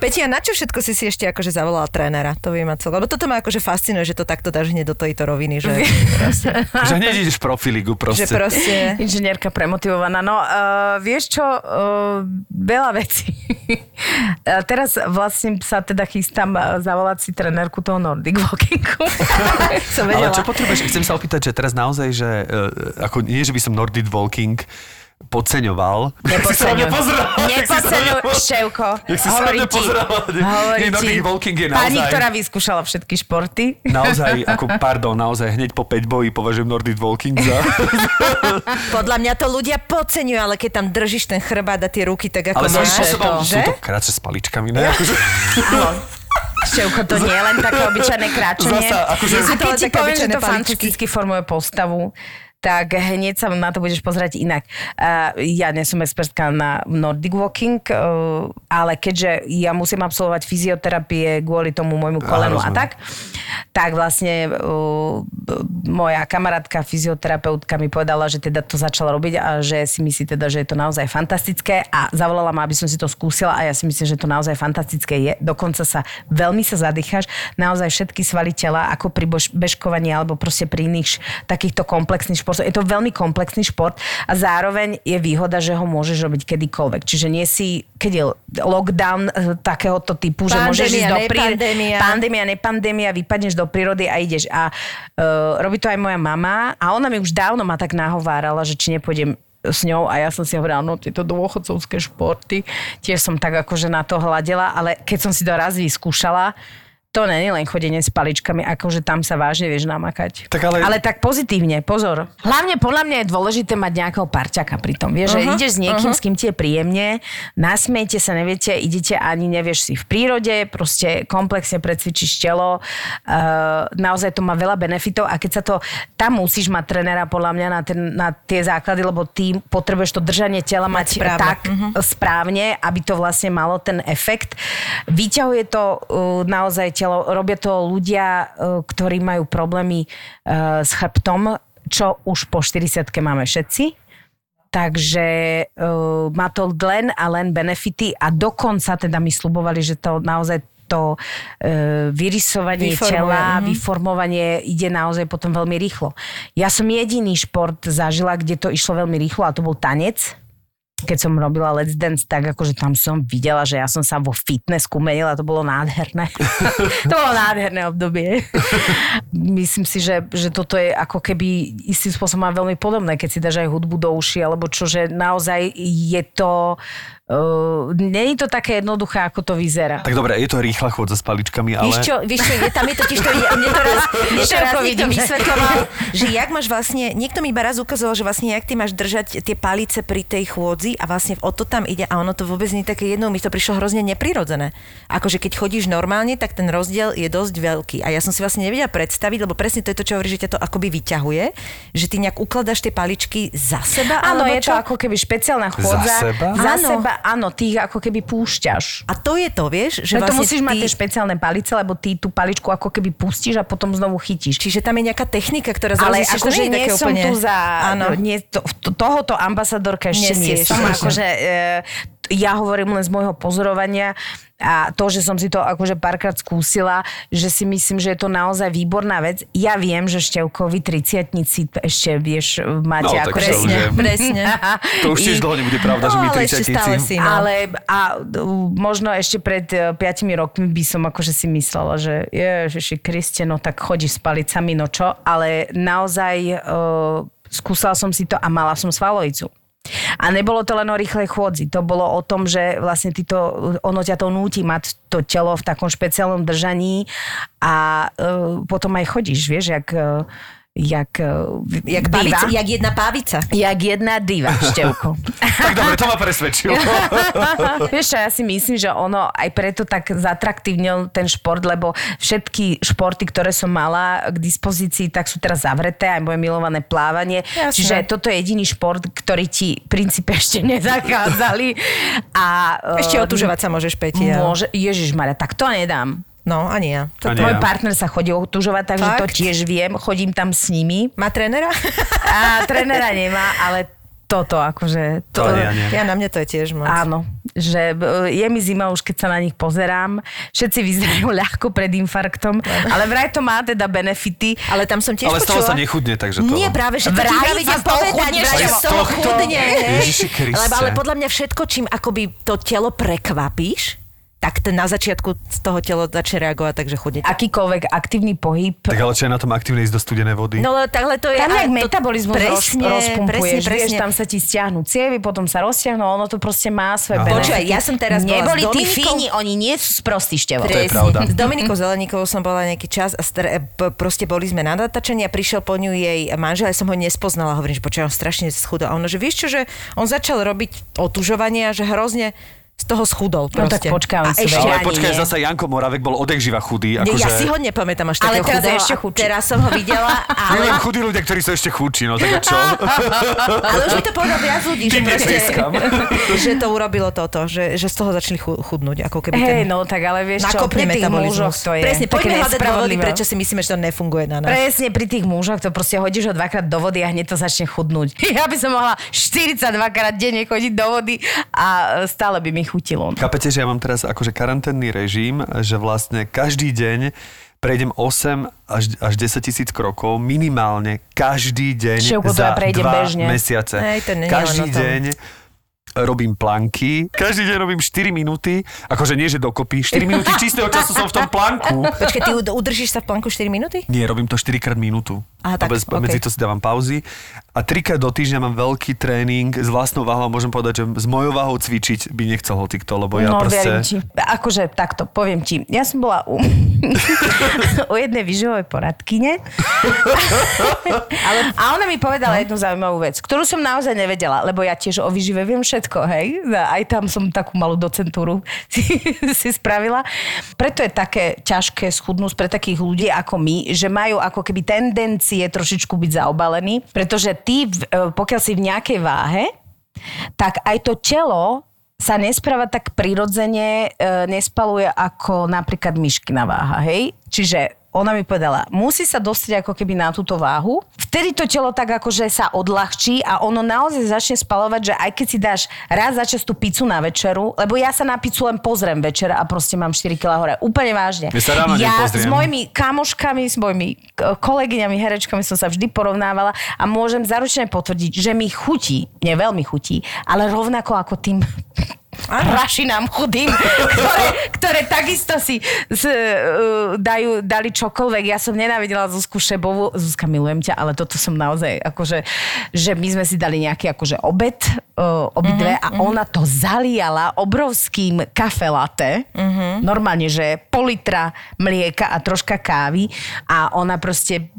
Peti, a na čo všetko si si ešte akože zavolala trénera? To by ma celé. Lebo toto ma akože fascinuje, že to takto dáš hneď do tejto roviny, že, [laughs] že hneď ideš profiligu že proste. proste... Inžinierka premotivovaná. No, uh, vieš čo, uh, veľa vecí. [laughs] uh, teraz vlastne sa teda chystám uh, zavolať si trenérku toho Nordic Walkingu. [laughs] Som Ale čo potrebuješ? Chcem sa opýtať, že teraz naozaj, že uh, ako nie, že by som Nordic Walking podceňoval. Nepodceňuj. Nepodceňuj, Ševko. Jak si sa mňa pozerala. Ti. Nordic Walking je Pani, naozaj- ktorá vyskúšala všetky športy. Naozaj, [laughs] ako pardon, naozaj hneď po 5 boji považujem Nordic Walking za... [laughs] Podľa mňa to ľudia podceňujú, ale keď tam držíš ten chrbát a tie ruky, tak ako Ale máš, to, sú to kráče s paličkami, ne? Akože, Ševko, to nie je len také obyčajné kráčanie. Zasa, akože- a keď ti poviem, že to fantasticky formuje postavu, tak hneď sa na to budeš pozerať inak. Uh, ja nie som expertka na Nordic Walking, uh, ale keďže ja musím absolvovať fyzioterapie kvôli tomu môjmu kolenu a tak, tak vlastne uh, moja kamarátka fyzioterapeutka mi povedala, že teda to začala robiť a že si myslí teda, že je to naozaj fantastické a zavolala ma, aby som si to skúsila a ja si myslím, že to naozaj fantastické je. Dokonca sa veľmi sa zadýcháš, naozaj všetky svaly tela, ako pri bežkovaní alebo proste pri iných takýchto komplexných športoch. Je to veľmi komplexný šport a zároveň je výhoda, že ho môžeš robiť kedykoľvek. Čiže nie si, keď je lockdown eh, takéhoto typu, že môžeš ísť Pandémia, do prírody. nepandémia. Pandémia, nepandémia, vypadneš do prírody a ideš. A uh, robí to aj moja mama a ona mi už dávno ma tak nahovárala, že či nepôjdem s ňou a ja som si hovorila, no tieto dôchodcovské športy, tiež som tak akože na to hľadela, ale keď som si to raz vyskúšala, To není len chodenie s paličkami, akože tam sa vážne vieš namakať. Tak ale- ale tak pozitívne, pozor. Hlavne podľa mňa je dôležité mať nejakého parťaka pri tom. Vieš, uh-huh, že ideš s niekým, uh-huh. s kým ti je príjemne, nasmiete sa, neviete, idete ani nevieš si v prírode, proste komplexne precvičíš telo. Uh, naozaj to má veľa benefitov a keď sa to, tam musíš mať trénera podľa mňa na, ten, na tie základy, lebo ty potrebuješ to držanie tela mať, správne. tak uh-huh. správne, aby to vlastne malo ten efekt. Vyťahuje to uh, naozaj telo, robia to ľudia, uh, ktorí majú problémy uh, s chrbtom, čo už po 40 máme všetci. Takže uh, má to len a len benefity a dokonca teda mi slubovali, že to naozaj to e, vyrysovanie Vyformuje, tela, mhm. vyformovanie ide naozaj potom veľmi rýchlo. Ja som jediný šport zažila, kde to išlo veľmi rýchlo a to bol tanec keď som robila Let's Dance, tak akože tam som videla, že ja som sa vo fitnessku menila, to bolo nádherné. [laughs] to bolo nádherné obdobie. Myslím si, že, že toto je ako keby istým spôsobom veľmi podobné, keď si dáš aj hudbu do uši, alebo čo, že naozaj je to Uh, je to také jednoduché, ako to vyzerá. Tak dobre, je to rýchla chôdza s paličkami, ale... Víš čo, víš čo, je, tam je totiž to, mne to raz, [laughs] mne to raz niekto vidím, že- vysvetloval, [laughs] že jak máš vlastne, niekto mi iba raz ukazoval, že vlastne jak ty máš držať tie palice pri tej chôdzi a vlastne o to tam ide a ono to vôbec nie je také jedno, mi to prišlo hrozne neprirodzené. Akože keď chodíš normálne, tak ten rozdiel je dosť veľký a ja som si vlastne nevedela predstaviť, lebo presne to je to, čo hovorí, že ťa to akoby vyťahuje, že ty nejak ukladaš tie paličky za seba, Áno, alebo je čo? to ako keby špeciálna chôdza. seba? Za Áno. seba, áno, ty ich ako keby púšťaš. A to je to, vieš, že to vlastne musíš mať ty... tie špeciálne palice, lebo ty tú paličku ako keby pustíš a potom znovu chytíš. Čiže tam je nejaká technika, ktorá Ale zistíš, že to akože nie nie som úplne... tu za... Áno. Nie, to, to, tohoto ambasadorka ešte Nie nie, som. Akože, e, ja hovorím len z môjho pozorovania a to, že som si to akože párkrát skúsila, že si myslím, že je to naozaj výborná vec. Ja viem, že števkovi triciatnici ešte, vieš, máte No, to už je- presne. [laughs] To už tiež I- dlho nebude pravda, že my No, ale ešte stále 30 si, no. Ale a možno ešte pred 5 rokmi by som akože si myslela, že ježiši Kriste, no tak chodíš s palicami, no čo? Ale naozaj uh, skúsala som si to a mala som svalovicu. A nebolo to len o rýchlej chôdzi, to bolo o tom, že vlastne ty to, ono ťa to núti mať to telo v takom špeciálnom držaní a uh, potom aj chodíš, vieš, jak, uh, jak, uh, Jak, diva. pavica, jak jedna pávica. Jak jedna diva, Števko. [laughs] Tak dobre, to ma presvedčilo. [laughs] Vieš čo, ja si myslím, že ono aj preto tak zatraktívnil ten šport, lebo všetky športy, ktoré som mala k dispozícii, tak sú teraz zavreté, aj moje milované plávanie. Jasné. Čiže toto je jediný šport, ktorý ti v princípe [laughs] ešte nezakázali. A, Ešte eh, otužovať sa môžeš, Peti. Môže, Ježiš Maria, tak to nedám. No, ani ja. To, Ani Môj ja. partner sa chodí otužovať, takže to Fakt? tiež viem. Chodím tam s nimi. má trénera? A trénera nemá, ale toto akože... To ani ja nie. ja na mňa to je tiež moc. Áno, že e, je mi zima už, keď sa na nich pozerám. Všetci vyzerajú [laughs] ľahko pred infarktom, ale vraj to má teda benefity. Ale tam som tiež Ale z toho sa nechudne, takže to... Nie, práve, že to Vraj ti povedať, vraj toho tohto? chudne. hej. Ježiši Kriste. Lebo ale podľa mňa všetko, čím akoby to telo prekvapíš, tak ten na začiatku z toho telo začne reagovať, takže chudne. Akýkoľvek aktívny pohyb. Tak ale čo je na tom aktívne ísť do studenej vody? No ale takhle to je... Tam nejak metabolizmus presne, rozpumpuješ, presne, presne. vieš, tam sa ti stiahnu cievy, potom sa roztiahnu, ono to proste má svoje benefity. Počúvaj, ja som teraz Neboli tí fíni, oni nie sú sprostí števo. To je pravda. S Dominikou Zeleníkovou som bola nejaký čas a p- proste boli sme na natáčení a prišiel po ňu jej manžel, ja som ho nespoznala, hovorím, že počujem, on strašne schudol. A ono, že vieš čo, že on začal robiť otužovanie a že hrozne z toho schudol No tak proste. počkaj, on ešte ale počkaj, zasa Janko Moravek bol odek živa chudý. Akože... ja si ho nepamätám až Ale takého teraz je chudého. ešte chudší. Teraz som ho videla, [laughs] Milujem ale, chudí ľudia, ktorí sú ešte chudší, no tak čo? [laughs] ale už mi to povedal viac ľudí, že, proste, [laughs] že to urobilo toto, že, že z toho začali chu- chudnúť. Ako keby Hej, ten no tak ale vieš čo, pri tých mužoch to je Presne, poďme hľadať dôvody, prečo si myslíme, že to nefunguje na nás. Presne pri tých mužoch to proste hodíš ho dvakrát do vody a hneď to začne chudnúť. Ja by som mohla 42 krát denne chodiť do vody a stále by mi chutilo. Chápete, že ja mám teraz akože karanténny režim, že vlastne každý deň prejdem 8 až, až 10 tisíc krokov minimálne každý deň to za dva bežne. mesiace. Hej, to každý deň robím planky, každý deň robím 4 minúty, akože nie, že dokopy, 4 minúty čistého času som v tom planku. Počkaj, ty ud- udržíš sa v planku 4 minúty? Nie, robím to 4 krát minútu. Aha, tak, Vôbec okay. Medzi to si dávam pauzy. A trikrát do týždňa mám veľký tréning s vlastnou váhou a môžem povedať, že s mojou váhou cvičiť by nechcel hotikto, lebo ja no, proste... ti. Akože takto, poviem ti. Ja som bola u, [laughs] u jednej vyživovej poradkyne. [laughs] Ale, a ona mi povedala No. jednu zaujímavú vec, ktorú som naozaj nevedela, lebo ja tiež o vyžive viem všetko, hej. Aj tam som takú malú docentúru [laughs] si, si spravila. Preto je také ťažké schudnúť pre takých ľudí ako my, že majú ako keby tendencie trošičku byť zaobalení, pretože ty, e, pokiaľ si v nejakej váhe, tak aj to telo sa nespráva tak prirodzene, e, nespaluje ako napríklad myškina váha, hej? Čiže ona mi povedala, musí sa dostať ako keby na túto váhu. Vtedy to telo tak akože sa odľahčí a ono naozaj začne spalovať, že aj keď si dáš raz za čas tú pizzu na večeru, lebo ja sa na pizzu len pozriem večer a proste mám 4 kg hore. Úplne vážne. Ja sa ráno ja s mojimi kamoškami, s mojimi kolegyňami, herečkami som sa vždy porovnávala a môžem zaručene potvrdiť, že mi chutí, nie veľmi chutí, ale rovnako ako tým rašinám chudým, ktoré, ktoré takisto si z, uh, dajú, dali čokoľvek. Ja som nenávidela Zuzku Šebovú. Zuzka, milujem ťa, ale toto som naozaj, akože, že my sme si dali nejaký akože obed, uh, obidve a ona to zaliala obrovským kafe latte. Normálne, že pol litra mlieka a troška kávy a ona proste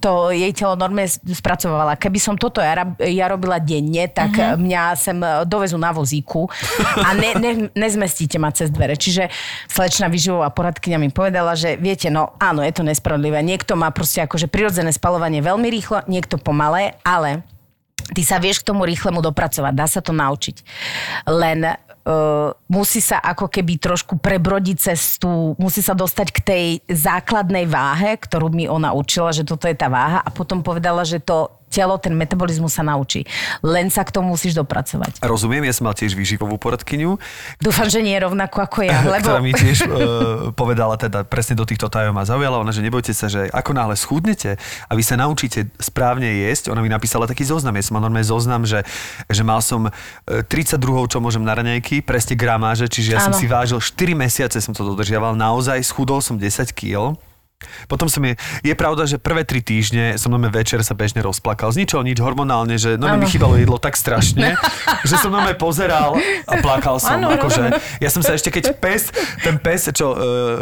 to jej telo normálne spracovala. Keby som toto ja, ja robila denne, tak uh-huh. mňa sem dovezú na vozíku a ne, ne, nezmestíte ma cez dvere. Čiže slečna vyživová poradkynia mi povedala, že viete, no áno, je to nespravodlivé. Niekto má proste akože prirodzené spalovanie veľmi rýchlo, niekto pomalé, ale ty sa vieš k tomu rýchlemu dopracovať, dá sa to naučiť. Len musí sa ako keby trošku prebrodiť cez tú, musí sa dostať k tej základnej váhe, ktorú mi ona učila, že toto je tá váha a potom povedala, že to telo, ten metabolizmus sa naučí. Len sa k tomu musíš dopracovať. Rozumiem, ja som mal tiež výživovú poradkyňu, Dúfam, že nie je rovnako ako ja, [laughs] lebo... ktorá mi tiež uh, [laughs] povedala teda presne do týchto tajov ma zaujala, ona, že nebojte sa, že ako náhle schudnete a vy sa naučíte správne jesť, ona mi napísala taký zoznam, ja som mal normálne zoznam, že, že mal som e, 32, čo môžem na raňajky, presne gramáže, čiže ja som Áno. si vážil 4 mesiace som to dodržiaval, naozaj schudol som 10 kg. Potom som je, je pravda, že prvé tri týždne som normálne večer sa bežne rozplakal. Z ničoho nič hormonálne, že no mi chýbalo jedlo tak strašne, [laughs] že som normálne pozeral a plakal som. Áno, akože, ja som sa ešte, keď pes, ten pes, čo uh,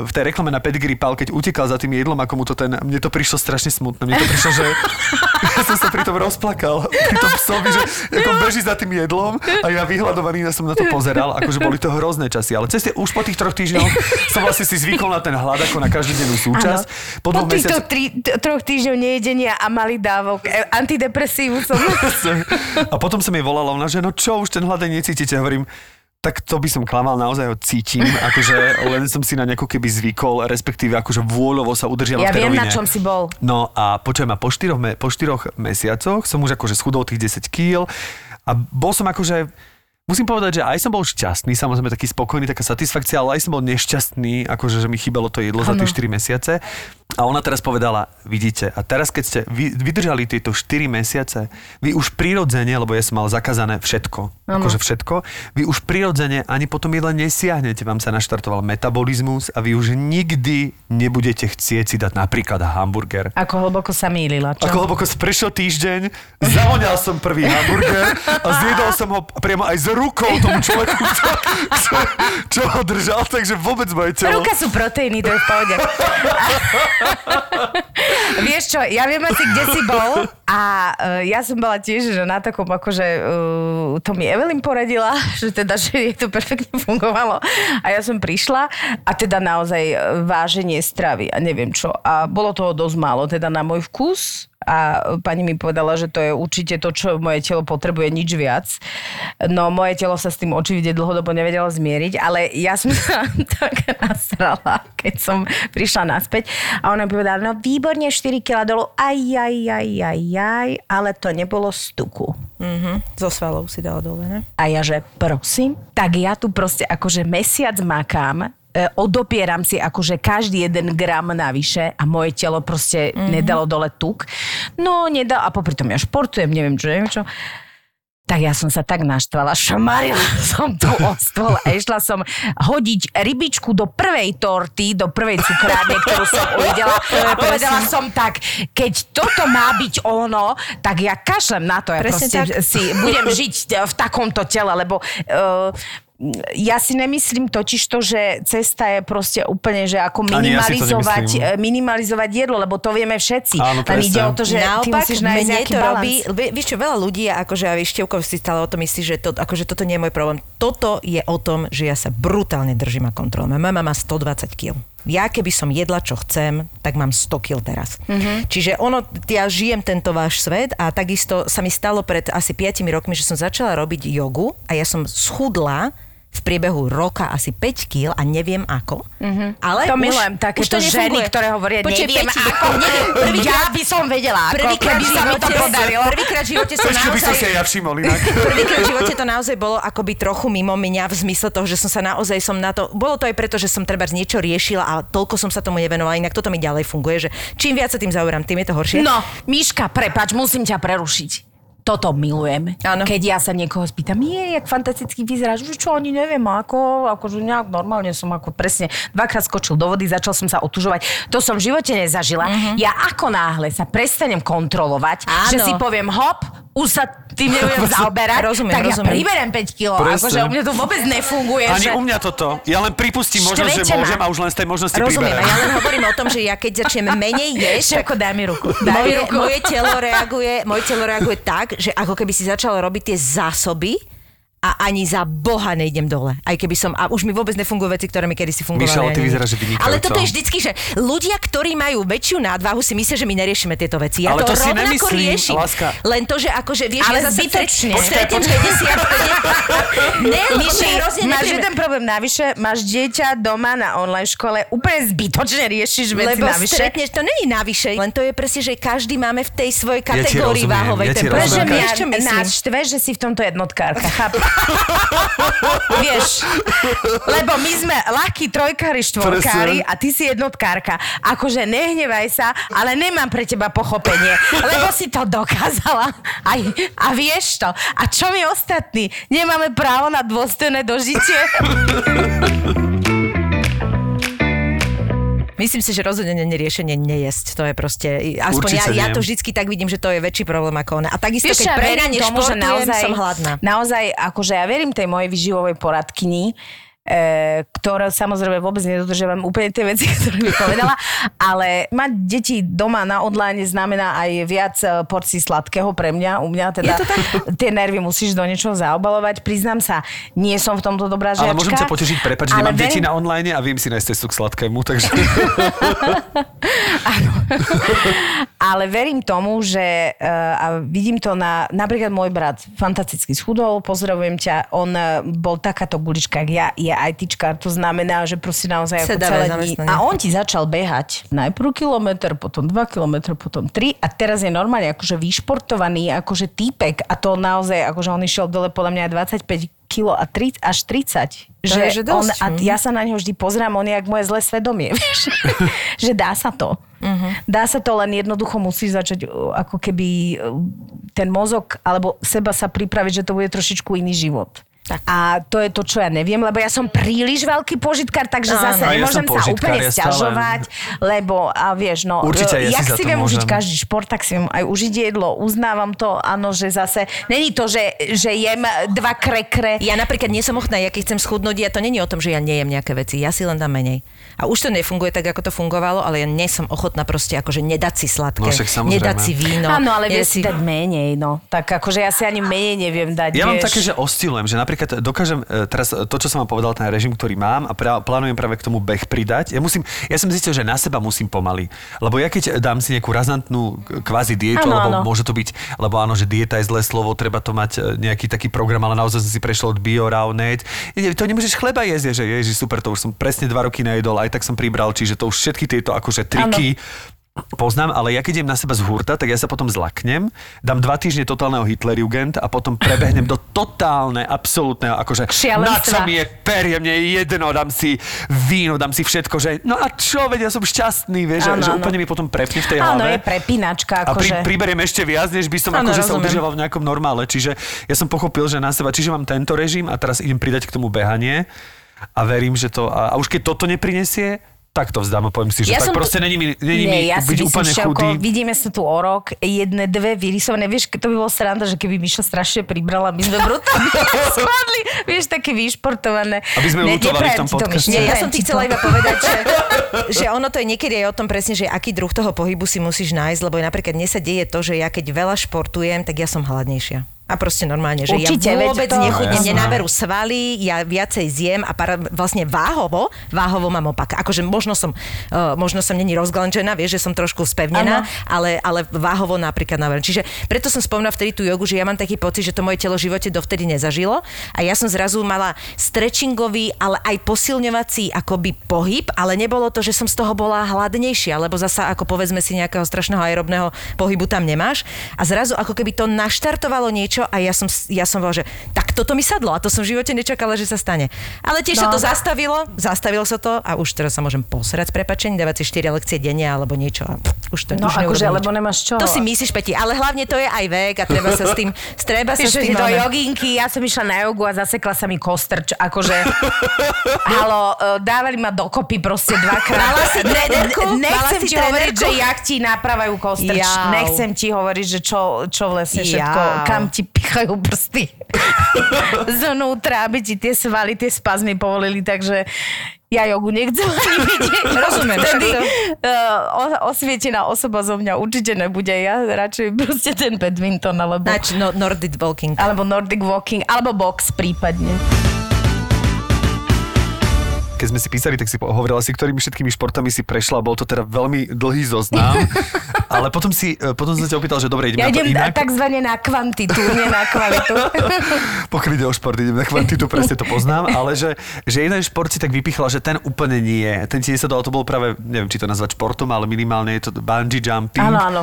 v tej reklame na Pedigree pal, keď utekal za tým jedlom, ako mu to ten, mne to prišlo strašne smutné. Mne to prišlo, že [laughs] ja som sa pri tom rozplakal, pri tom psovi, že ako beží za tým jedlom a ja vyhľadovaný ja som na to pozeral, akože boli to hrozné časy. Ale cez tie, už po tých troch týždňoch som vlastne si zvykol na ten hlad ako na každodennú súčasť. Po Po dvoch týchto mesiacoch... tri, troch týždňov nejedenia a malý dávok e, antidepresívu som... [laughs] A potom som jej volala, ona, že no čo, už ten hladej necítite. Hovorím, tak to by som klamal, naozaj ho cítim, akože len som si na nejakú keby zvykol, respektíve akože vôľovo sa udržiavam Ja v tej viem, na čom si bol. No a počujem, a po štyroch, po štyroch mesiacoch som už akože schudol tých 10 kg a bol som akože Musím povedať, že aj som bol šťastný, samozrejme taký spokojný, taká satisfakcia, ale aj som bol nešťastný, akože že mi chýbalo to jedlo za Áno. tie 4 mesiace. A ona teraz povedala, vidíte, a teraz keď ste vy, vydržali tieto 4 mesiace, vy už prirodzene, lebo ja som mal zakázané všetko, Áno. akože všetko, vy už prirodzene ani potom jedle nesiahnete, vám sa naštartoval metabolizmus a vy už nikdy nebudete chcieť si dať napríklad hamburger. Ako hlboko sa mýlila, čo? Ako hlboko prešiel týždeň, zavoňal som prvý hamburger a zjedol som ho priamo aj s rukou tomu človeku, čo, čo, čo ho držal, takže vôbec moje telo... Ruka sú proteíny, to je v pohode. [laughs] Vieš čo, ja viem asi, kde si bol a uh, ja som bola tiež že na takom, akože uh, to mi Evelyn poradila, [laughs] že teda, že jej to perfektne fungovalo. A ja som prišla a teda naozaj uh, váženie stravy a neviem čo. A bolo toho dosť málo, teda na môj vkus a pani mi povedala, že to je určite to, čo moje telo potrebuje, nič viac. No moje telo sa s tým očividne dlhodobo nevedelo zmieriť, ale ja som [laughs] sa tak nasrala, keď som prišla naspäť a ona mi povedala, no výborne 4 kg dolu, aj, aj, aj, aj, aj, ale to nebolo z tuku. Mhm. Zo svalov si dala dole, ne? A ja, že prosím, tak ja tu proste akože mesiac makám, odopieram si akože každý jeden gram navyše a moje telo proste mm-hmm. nedalo dole tuk. No, nedal, a popri tom ja športujem, neviem čo, neviem čo. tak ja som sa tak naštvala, šmarila [laughs] som tu o stôl a išla som hodiť rybičku do prvej torty, do prvej cukrárne, ktorú som [laughs] uvidela. A povedala som tak, keď toto má byť ono, tak ja kašlem na to. Ja Presne proste tak. si budem žiť v takomto tele, lebo uh, ja si nemyslím totiž to, že cesta je proste úplne, že ako Ani ja to minimalizovať, minimalizovať jedlo, lebo to vieme všetci. Áno, Len ide o to, že ty Naopak, musíš nájsť mne to balans. robí, vie- vieš čo, veľa ľudí, akože a Števko si stále o tom myslí, že, to, akože toto nie je môj problém. Toto je o tom, že ja sa brutálne držím a kontrolujem. Moja mama má 120 kg. Ja keby som jedla, čo chcem, tak mám 100 kg teraz. Mm-hmm. Čiže ono, ja žijem tento váš svet a takisto sa mi stalo pred asi 5 rokmi, že som začala robiť jogu a ja som schudla v priebehu roka asi 5 kg a neviem ako. Mm-hmm. Ale To už, milujem takéto to ženy, ktoré hovoria, Počkej, neviem Peti, ako. neviem, [laughs] Ja by som vedela ako, Prvýkrát keby sa mi to podarilo. prvýkrát v živote som Ešte by som naozaj... si aj ja všimol inak. [laughs] Prvýkrát v živote to naozaj bolo akoby trochu mimo mňa v zmysle toho, že som sa naozaj som na to... Bolo to aj preto, že som treba niečo riešila a toľko som sa tomu nevenovala, inak toto mi ďalej funguje, že čím viac sa tým zaoberám, tým je to horšie. No, Miška, prepač, musím ťa prerušiť. Toto milujem. Áno. Keď ja sa niekoho spýtam, je, jak fantasticky vyzeráš, že čo, ani neviem, ako, akože nejak normálne som ako presne dvakrát skočil do vody, začal som sa otužovať. To som v živote nezažila. Uh-huh. Ja ako náhle sa prestanem kontrolovať, Áno. že si poviem hop, už sa tým nebudem zaoberať, Rozumiem, tak ja rozumiem. priberem 5 kg. Akože u mňa to vôbec nefunguje. Ani že... u mňa toto. Ja len pripustím možnosť, že môžem a už len z tej možnosti Rozumiem, priberem. ja len hovorím o tom, že ja keď začnem menej jesť, Šepko, daj mi ruku. Daj moje, ruku. moje, telo reaguje, moje telo reaguje tak, že ako keby si začalo robiť tie zásoby a ani za Boha nejdem dole. Aj keby som, a už mi vôbec nefungujú veci, ktoré mi kedysi fungovali. Mišo, ale ty vyzeráš, že vynikajúco. Ale toto je vždycky, že ľudia, ktorí majú väčšiu nadvahu, si myslia, že my neriešime tieto veci. Ja Ale to, to si rovnako nemyslím, riešim. láska. Len to, že akože vieš, Ale ja zase zbytočne. stretnem 50, [laughs] Ne, lebo Miši, máš jeden problém navyše, máš dieťa doma na online škole, úplne zbytočne riešiš veci Lebo navyše. stretneš, to není navyše, len to je presne, že každý máme v tej svojej Ja ti kategórii rozumiem, váhovej. ja ti rozumiem. Čo myslím? nás štve, že si v tomto jednotkárka? [laughs] Vieš, lebo my sme ľahkí trojkári, štvorkári a ty si jednotkárka. Akože nehnevaj sa, ale nemám pre teba pochopenie, lebo si to dokázala. Aj, a vieš to. A čo my ostatní? Nemáme právo na dôstojné dožitie? [laughs] Myslím si, že rozhodne riešenie nejesť. To je proste, aspoň ja, Určite ja to vždycky tak vidím, že to je väčší problém ako ona. A takisto, Vieš, keď ja verím prehnane tomu, že naozaj, som hladná. Naozaj, akože ja verím tej mojej vyživovej poradkyni, e, ktorá samozrejme vôbec nedodržiavam úplne tie veci, [laughs] ktoré mi povedala, ale mať deti doma na online znamená aj viac e, porcií sladkého pre mňa. U mňa teda Je to tak? tie nervy musíš do niečoho zaobalovať. Priznám sa, nie som v tomto dobrá žiačka. Ale môžem ťa potešiť, prepač, že nemám deti verím- na online a viem si nájsť cestu k sladkému, takže... [laughs] Ale verím tomu, že uh, a vidím to na, napríklad môj brat fantasticky schudol, pozdravujem ťa, on uh, bol takáto gulička, jak ja, je ITčkár, to znamená, že proste naozaj ako celé dní. A on ti začal behať najprv kilometr, potom 2 kilometre, potom 3 a teraz je normálne akože vyšportovaný, akože týpek a to naozaj, akože on išiel dole podľa mňa aj 25 kilo a 30, až 30. To je, že on, dosť, a mhm. ja sa na neho vždy pozrám, on je jak moje zlé svedomie, [laughs] vieš? že dá sa to. Mhm. Dá sa to, len jednoducho musíš začať uh, ako keby uh, ten mozog alebo seba sa pripraviť, že to bude trošičku iný život. Tak. A to je to, čo ja neviem, lebo ja som príliš veľký požitkár, takže Áno. zase ja nemôžem som sa úplne ja stále- stiažovať, lebo a vieš, no, Určite, ja si jak si to viem užiť môžem. každý šport, tak si viem aj užiť jedlo, uznávam to, áno, že zase, není to, že, že jem dva krekre, Ja napríklad nie som ochotná, ja keď chcem schudnúť, ja to není o tom, že ja nejem nejaké veci, ja si len dám menej. A už to nefunguje tak, ako to fungovalo, ale ja nie som ochotná proste akože nedať si sladké, No však nedať si víno. Áno, ale nie vie si dať menej, no. Tak akože ja si ani menej neviem dať, Ja mám vieš. také, že oscilujem, že napríklad dokážem e, teraz to, čo som vám povedal, ten režim, ktorý mám a pra, plánujem práve k tomu beh pridať. Ja, musím, ja som zistil, že na seba musím pomaly. Lebo ja keď dám si nejakú razantnú kvázi dietu, Áno, alebo áno. môže to byť, lebo áno, že dieta je zlé slovo, treba to mať e, nejaký taký program, ale naozaj som si prešiel od bio, raw, net. Nie, To nemôžeš chleba jesť, že ježi, super, to už som presne dva roky nejedol, aj tak som pribral, čiže to už všetky tieto akože triky Poznám, ale ja keď idem na seba z hurta, tak ja sa potom zlaknem, dám dva týždne totálneho Hitlerjugend a potom prebehnem do totálne, absolútneho, akože na čo mi je perie, mne je jedno, dám si víno, dám si všetko, že no a čo, veď ja som šťastný, vieš, Áno, že, áno. úplne mi potom prepne v tej Áno, hlave. je prepínačka, A pri, akože... priberiem ešte viac, než by som Áno, akože sa rozumiem. udržoval v nejakom normále. Čiže ja som pochopil, že na seba, čiže mám tento režim a teraz idem pridať k tomu behanie a verím, že to... A, a už keď toto neprinesie, tak to vzdám a poviem si, že Ja tak som proste není mi, není mi Nie, ja byť úplne chudý. vidíme sa tu o rok, jedné, dve vyrysované, vieš, to by bolo sranda, že keby Miša strašne pribrala, my sme brutálne [laughs] spadli, vieš, také vyšportované. Aby sme Ne- lutovali v tom podcaste. Nie, ja som ti chcela iba povedať, že, [laughs] že ono to je niekedy aj o tom presne, že aký druh toho pohybu si musíš nájsť, lebo napríklad mne sa deje to, že ja keď veľa športujem, tak ja som hladnejšia. A proste normálne, že Určite, ja vôbec to- nechudnem, nenaberú svaly, ja viacej zjem a para, vlastne váhovo, váhovo mám opak. Akože možno som, uh, možno som není rozglančená, vieš, že som trošku spevnená, ale, ale váhovo napríklad naberiem. Čiže preto som spomínala vtedy tú jogu, že ja mám taký pocit, že to moje telo v živote dovtedy nezažilo a ja som zrazu mala stretchingový, ale aj posilňovací akoby pohyb, ale nebolo to, že som z toho bola hladnejšia, lebo zasa ako povedzme si nejakého strašného aerobného pohybu tam nemáš a zrazu ako keby to naštartovalo niečo a ja som, ja som bola, že tak toto mi sadlo a to som v živote nečakala, že sa stane. Ale tiež sa No. to zastavilo, zastavilo sa to a už teraz sa môžem posrať s prepačením, dávať si 4 lekcie denne alebo niečo a pff, už to No už akože, lebo nemáš čo. To si myslíš, Peti, ale hlavne to je aj vek a treba sa s tým, [laughs] treba sa s Prišli tým... do joginky, ja som išla na jogu a zasekla sa mi kostrč, akože... [laughs] Halo, e, dávali ma dokopy proste dvakrát. Mala si trénerku? Mala Nechcem si ti hovoriť, že jak ti napravajú kostrč. Jau. Nechcem ti hovoriť, že čo, čo vlastne všetko, Jau. kam ti pichajú prsty. Znútra, aby ti tie svaly, tie spazmy povolili, takže ja jogu nechcem ani vidieť. [laughs] Rozumiem, Vtedy, to- uh, osvietená osoba zo mňa určite nebude. Ja radšej proste ten badminton, alebo... Nač, no, Nordic walking. Alebo Nordic walking, alebo box prípadne. Keď sme si písali, tak si hovorila si, ktorými všetkými športami si prešla. Bol to teda veľmi dlhý zoznam. [laughs] ale potom, si, e, potom som sa ťa opýtal, že dobre, ideme Ja na to inak. takzvané na kvantitu, nie na kvalitu. [laughs] Pokiaľ ide o šport, idem na kvantitu, presne to poznám, ale že, že jeden šport si tak vypichla, že ten úplne nie. Ten ti sa dal, to bol práve, neviem, či to nazvať športom, ale minimálne je to bungee jumping. Áno, áno.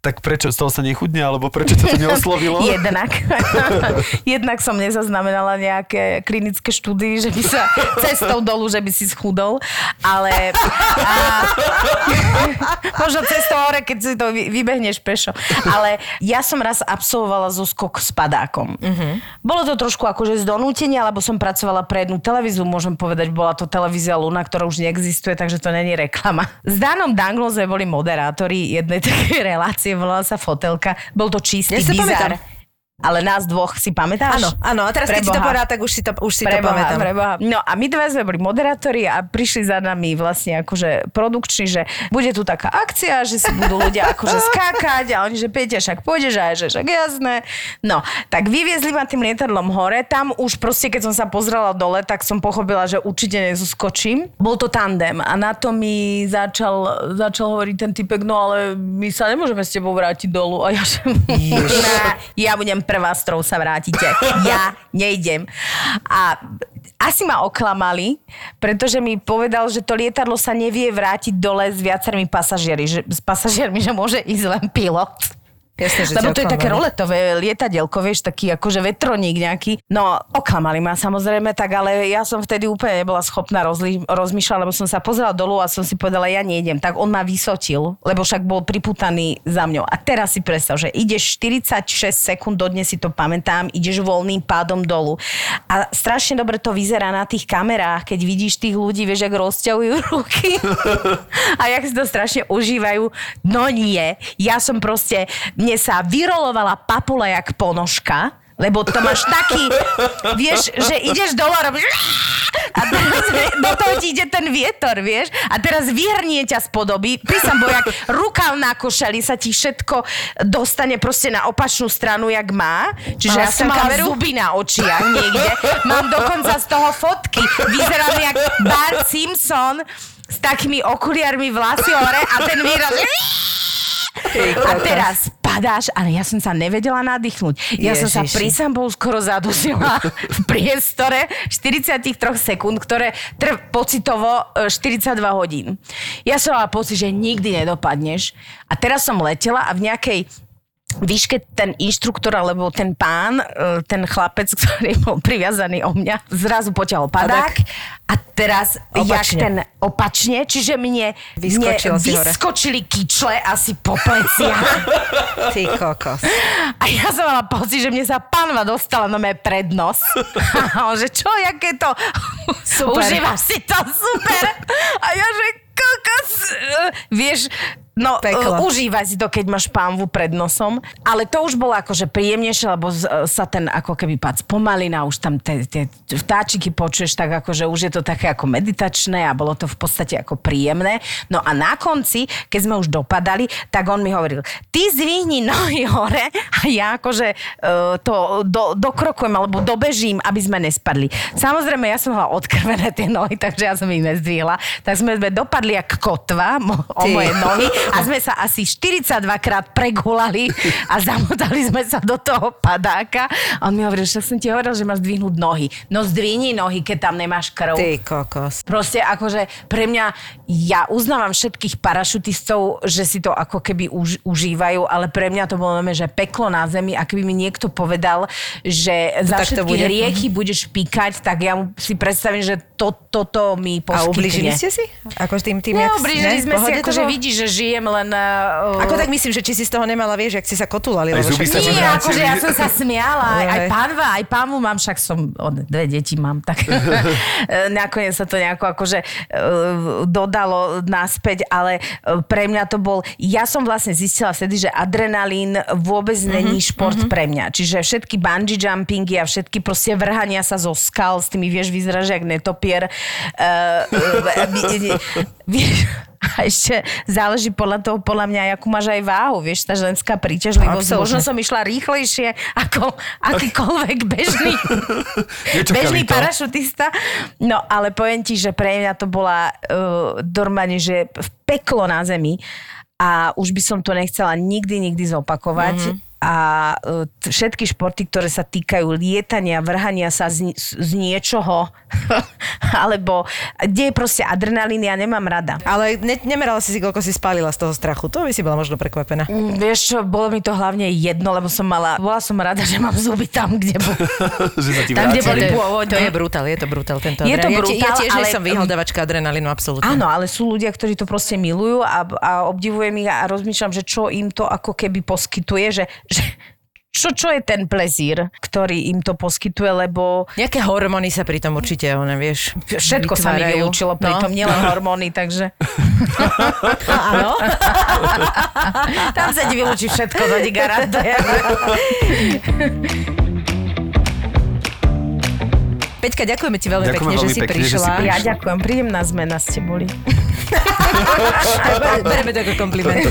Tak prečo? Z toho sa nechudne, alebo prečo to [laughs] neoslovilo? Jednak. [laughs] Jednak som nezaznamenala nejaké klinické štúdie, že by sa [laughs] cestou dolu, že by si schudol. Ale... A, možno cestou hore, keď si to vy- vybehneš pešo. Ale ja som raz absolvovala zo skok s padákom. Bolo to trošku akože z donútenia, lebo som pracovala pre jednu televíziu, môžem povedať, bola to televízia Luna, ktorá už neexistuje, takže to není reklama. S Danom Danglom sme boli moderátori jednej takej relácie, volala sa Fotelka. Bol to čistý Ja bizar. pamätám. Ale nás dvoch si pamätáš? Áno, áno, a teraz keď si to Preboha. povedal, tak už si to, už si to Preboha, pamätám. preboha. No a my dva sme boli moderátori a prišli za nami vlastne akože produkční, že bude tu taká akcia, že si budú ľudia akože [laughs] skákať a oni, že Peťa, však pôjdeš a že však jasné. No, tak vyviezli ma tým lietadlom hore, tam už proste, keď som sa pozrela dole, tak som pochopila, že určite nezoskočím. Bol to tandem a na to mi začal, začal hovoriť ten typek, no ale my sa nemôžeme s tebou vrátiť dolu. A ja, že [laughs] ja budem prvá, s ktorou sa vrátite. [laughs] Ja nejdem. A asi ma oklamali, pretože mi povedal, že to lietadlo sa nevie vrátiť dole s viacerými pasažieri, že, s pasažiermi, že môže ísť len pilot. Jasne, že Lebo to je také roletové lietadielko, vieš, taký akože vetroník nejaký. No, oklamali ma samozrejme, tak ale ja som vtedy úplne nebola schopná rozli- rozmýšľať, lebo som sa pozrela dolu a som si povedala, ja nejdem. Tak on ma vysotil, lebo však bol priputaný za mňou. A teraz si predstav, že ideš 46 sekúnd, dodnes si to pamätám, ideš voľným pádom dolu. A strašne dobre to vyzerá na tých kamerách, keď vidíš tých ľudí, vieš, jak rozťahujú [laughs] ruky [laughs] a jak si to strašne užívajú. No nie, ja som proste, mne sa vyrolovala papula jak ponožka, lebo to máš taký, vieš, že ideš dole a robíš a teraz do toho ti ide ten vietor, vieš, a teraz vyhrnie ťa z podoby, ty som bol jak rukav na košeli, sa ti všetko dostane proste na opačnú stranu, jak má, čiže Mala ja som mala kameru? zuby na očiach niekde, mám dokonca z toho fotky, vyzerám jak Bart Simpson s takými okuliarmi vlasy hore a ten výraz a teraz padáš, ale ja som sa nevedela nadýchnuť. Ja som sa Ježiši. prísam bol skoro zadusila v priestore 43 sekúnd, ktoré trv pocitovo e, 42 hodín. Ja som mala pocit, že nikdy nedopadneš. A teraz som letela a v nejakej výške ten inštruktor, alebo ten pán, e, ten chlapec, [laughs] ktorý bol priviazaný o mňa, zrazu poťahol padák a teraz opačne. jak ten opačne, čiže mne, mne si hore. vyskočili kyčle asi po pleciach. [laughs] Ty kokos. A ja som mala pocit, že mne sa panva dostala na mé prednos. [laughs] A on, že čo, jaké to? Super. Užívaš si to, super. A ja, že kokos. eh, Vieš, no, Peklo. uh, užívaj si to, keď máš pánvu pred nosom. Ale to už bolo akože príjemnejšie, lebo z, eh, sa ten ako keby pad spomalina, už tam tie tie vtáčiky počuješ, tak akože už je to také ako meditačné a bolo to v podstate ako príjemné. No a na konci, keď sme už dopadali, tak on mi hovoril, ty zvihni nohy hore a ja akože uh, to do, dokrokujem alebo dobežím, aby sme nespadli. Samozrejme, ja som mala odkrvené tie nohy, takže ja som ich nezdvihla. Tak sme, sme dopadli jak kotva mo, o moje nohy a sme sa asi 42 krát pregulali a zamotali sme sa do toho padáka. A on mi hovoril, že som ti hovoril, že máš zdvihnúť nohy. No zdvihni nohy, keď tam nemáš krv. Ty kokos. Proste akože pre mňa, ja uznávam všetkých parašutistov, že si to ako keby už, užívajú, ale pre mňa to bolo normálne, že peklo na zemi a keby mi niekto povedal, že za tak všetky bude. riechy budeš píkať, tak ja mu si predstavím, že to, toto mi A poskytne. ublížili ste si? Ako tým tým, jak- Neublížili ne? sme si, akože vidíš, že žijem len... Uh, Ako tak myslím, že či si z toho nemala, vieš, jak si sa kotulali. Aj zuby však- sa ti Nie, akože ja som sa [laughs] smiala, aj, aj Oj. pánva, aj pánvu mám, však som, o, dve deti mám, tak [laughs] [laughs] nakoniec sa to nejako akože e, dodalo naspäť, ale e, pre mňa to bol, ja som vlastne zistila vtedy, že adrenalín vôbec není šport pre mňa, čiže všetky bungee jumpingy a všetky proste vrhania sa zo skal, s tými vieš vyzerať, že jak netopier, e, e, vieš, [laughs] a ešte záleží podľa toho, podľa mňa, akú máš aj váhu, vieš, tá ženská príťažlivosť. Absolútne. Možno som išla rýchlejšie ako [laughs] akýkoľvek bežný, [laughs] bežný parašutista. No, ale poviem ti, že pre mňa to bola uh, normálne, že peklo na zemi a už by som to nechcela nikdy, nikdy zopakovať. Mm-hmm. A t- všetky športy, ktoré sa týkajú lietania, vrhania sa z, z niečoho, [laughs] alebo kde je proste adrenalín, ja nemám rada. Ale ne, nemerala si si, koľko si spálila z toho strachu. To by si bola možno prekvapená. Mm, Vieš čo, bolo mi to hlavne jedno, lebo som mala, bola som rada, že mám zuby tam, kde bol. [laughs] Tam, kde boli To je- pôvodne. To je brutál, je to brutál tento Je to adrenalín. Ja, ja brutál, tiež ale... som vyhľadávačka adrenalínu, absolútne. Áno, ale sú ľudia, ktorí to proste milujú a, a obdivujem ich a rozmýšľam, že čo im to ako keby poskytuje, že, že čo, čo je ten plezír, ktorý im to poskytuje, lebo Nejaké hormóny sa pri tom určite, one, vieš, všetko sa mi vytvárajú. vylúčilo, pritom No. nielen hormóny, takže [laughs] Áno. [laughs] tam sa ti vylúči všetko, to ti garantujem. [laughs] Peťka, ďakujeme ti veľmi Ďakujeme pekne, že veľmi si pekne, že si prišla. prišla. Ja ďakujem, príjemná zmena ste boli. Bereme to ako kompliment.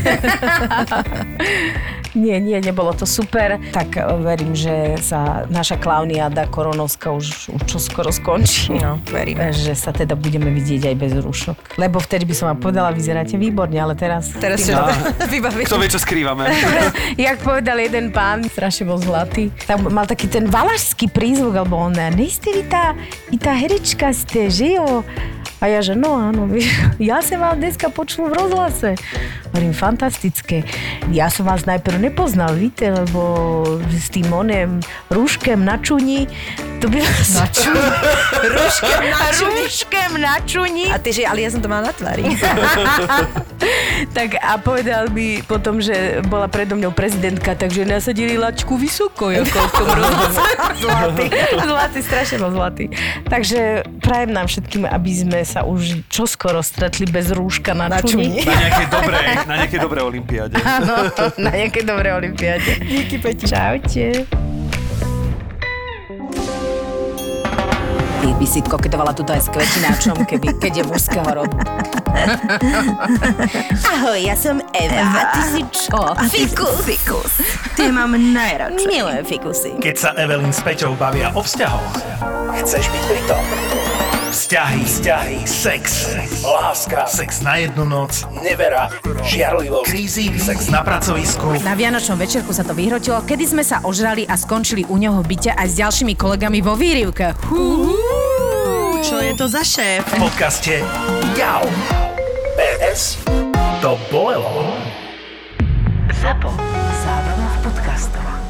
Nie, nie, nebolo to super. Tak e, verím, že sa naša klauniada koronovská už, už čo skoro skončí. No, veríme. Že sa teda budeme vidieť aj bez rúšok. Lebo vtedy by som vám povedala, vyzeráte výborne, ale teraz... Teraz tým- sa [laughs] vybaviť. Kto vie, čo skrývame? [laughs] Jak povedal jeden pán, strašne bol zlatý, tak mal taký ten valašský prízvuk, alebo on, nejste vy tá, vy tá herečka ste, že jo? A ja, že no áno, [laughs] ja som vás dneska počul v rozhlase. Hovorím, fantastické. Ja som vás najprv nepoznal, víte, lebo s tým onem rúškem na čuni, to by vás... Na čuni? [laughs] Rúškem na čuni. Rúškem na čuni. A ty, že ale ja som to mala na tvári. [laughs] tak a povedal mi potom, že bola predo mňou prezidentka, takže nasadili lačku vysoko, ako v tom [laughs] zlatý. Zlatý, strašne bol zlatý. Takže prajem nám všetkým, aby sme sa už čoskoro stretli bez rúška na, Na čuni. čuni. Na nejakej dobrej, na nejakej dobrej olimpiáde. Áno, na nejakej dobrej olimpiáde. Díky, Peti. Čaute. Ty by si koketovala tuto aj s kvetináčom, keby, keď je mužského rodu. Ahoj, ja som Eva. A ty si čo? Fikus. Fikus. Ty mám najradšej. Milujem fikusy. Keď sa Evelyn s Peťou bavia o vzťahoch, chceš byť pri tom. Vzťahy, vzťahy, sex, láska, sex na jednu noc, nevera, žiarlivosť, krízy, sex na pracovisku. Na Vianočnom večerku sa to vyhrotilo, kedy sme sa ožrali a skončili u neho byte aj s ďalšími kolegami vo výrivke. Čo je to za šéf? V podcaste Jau. PS. To bolelo. Zapo. Zábrná v podcastovách.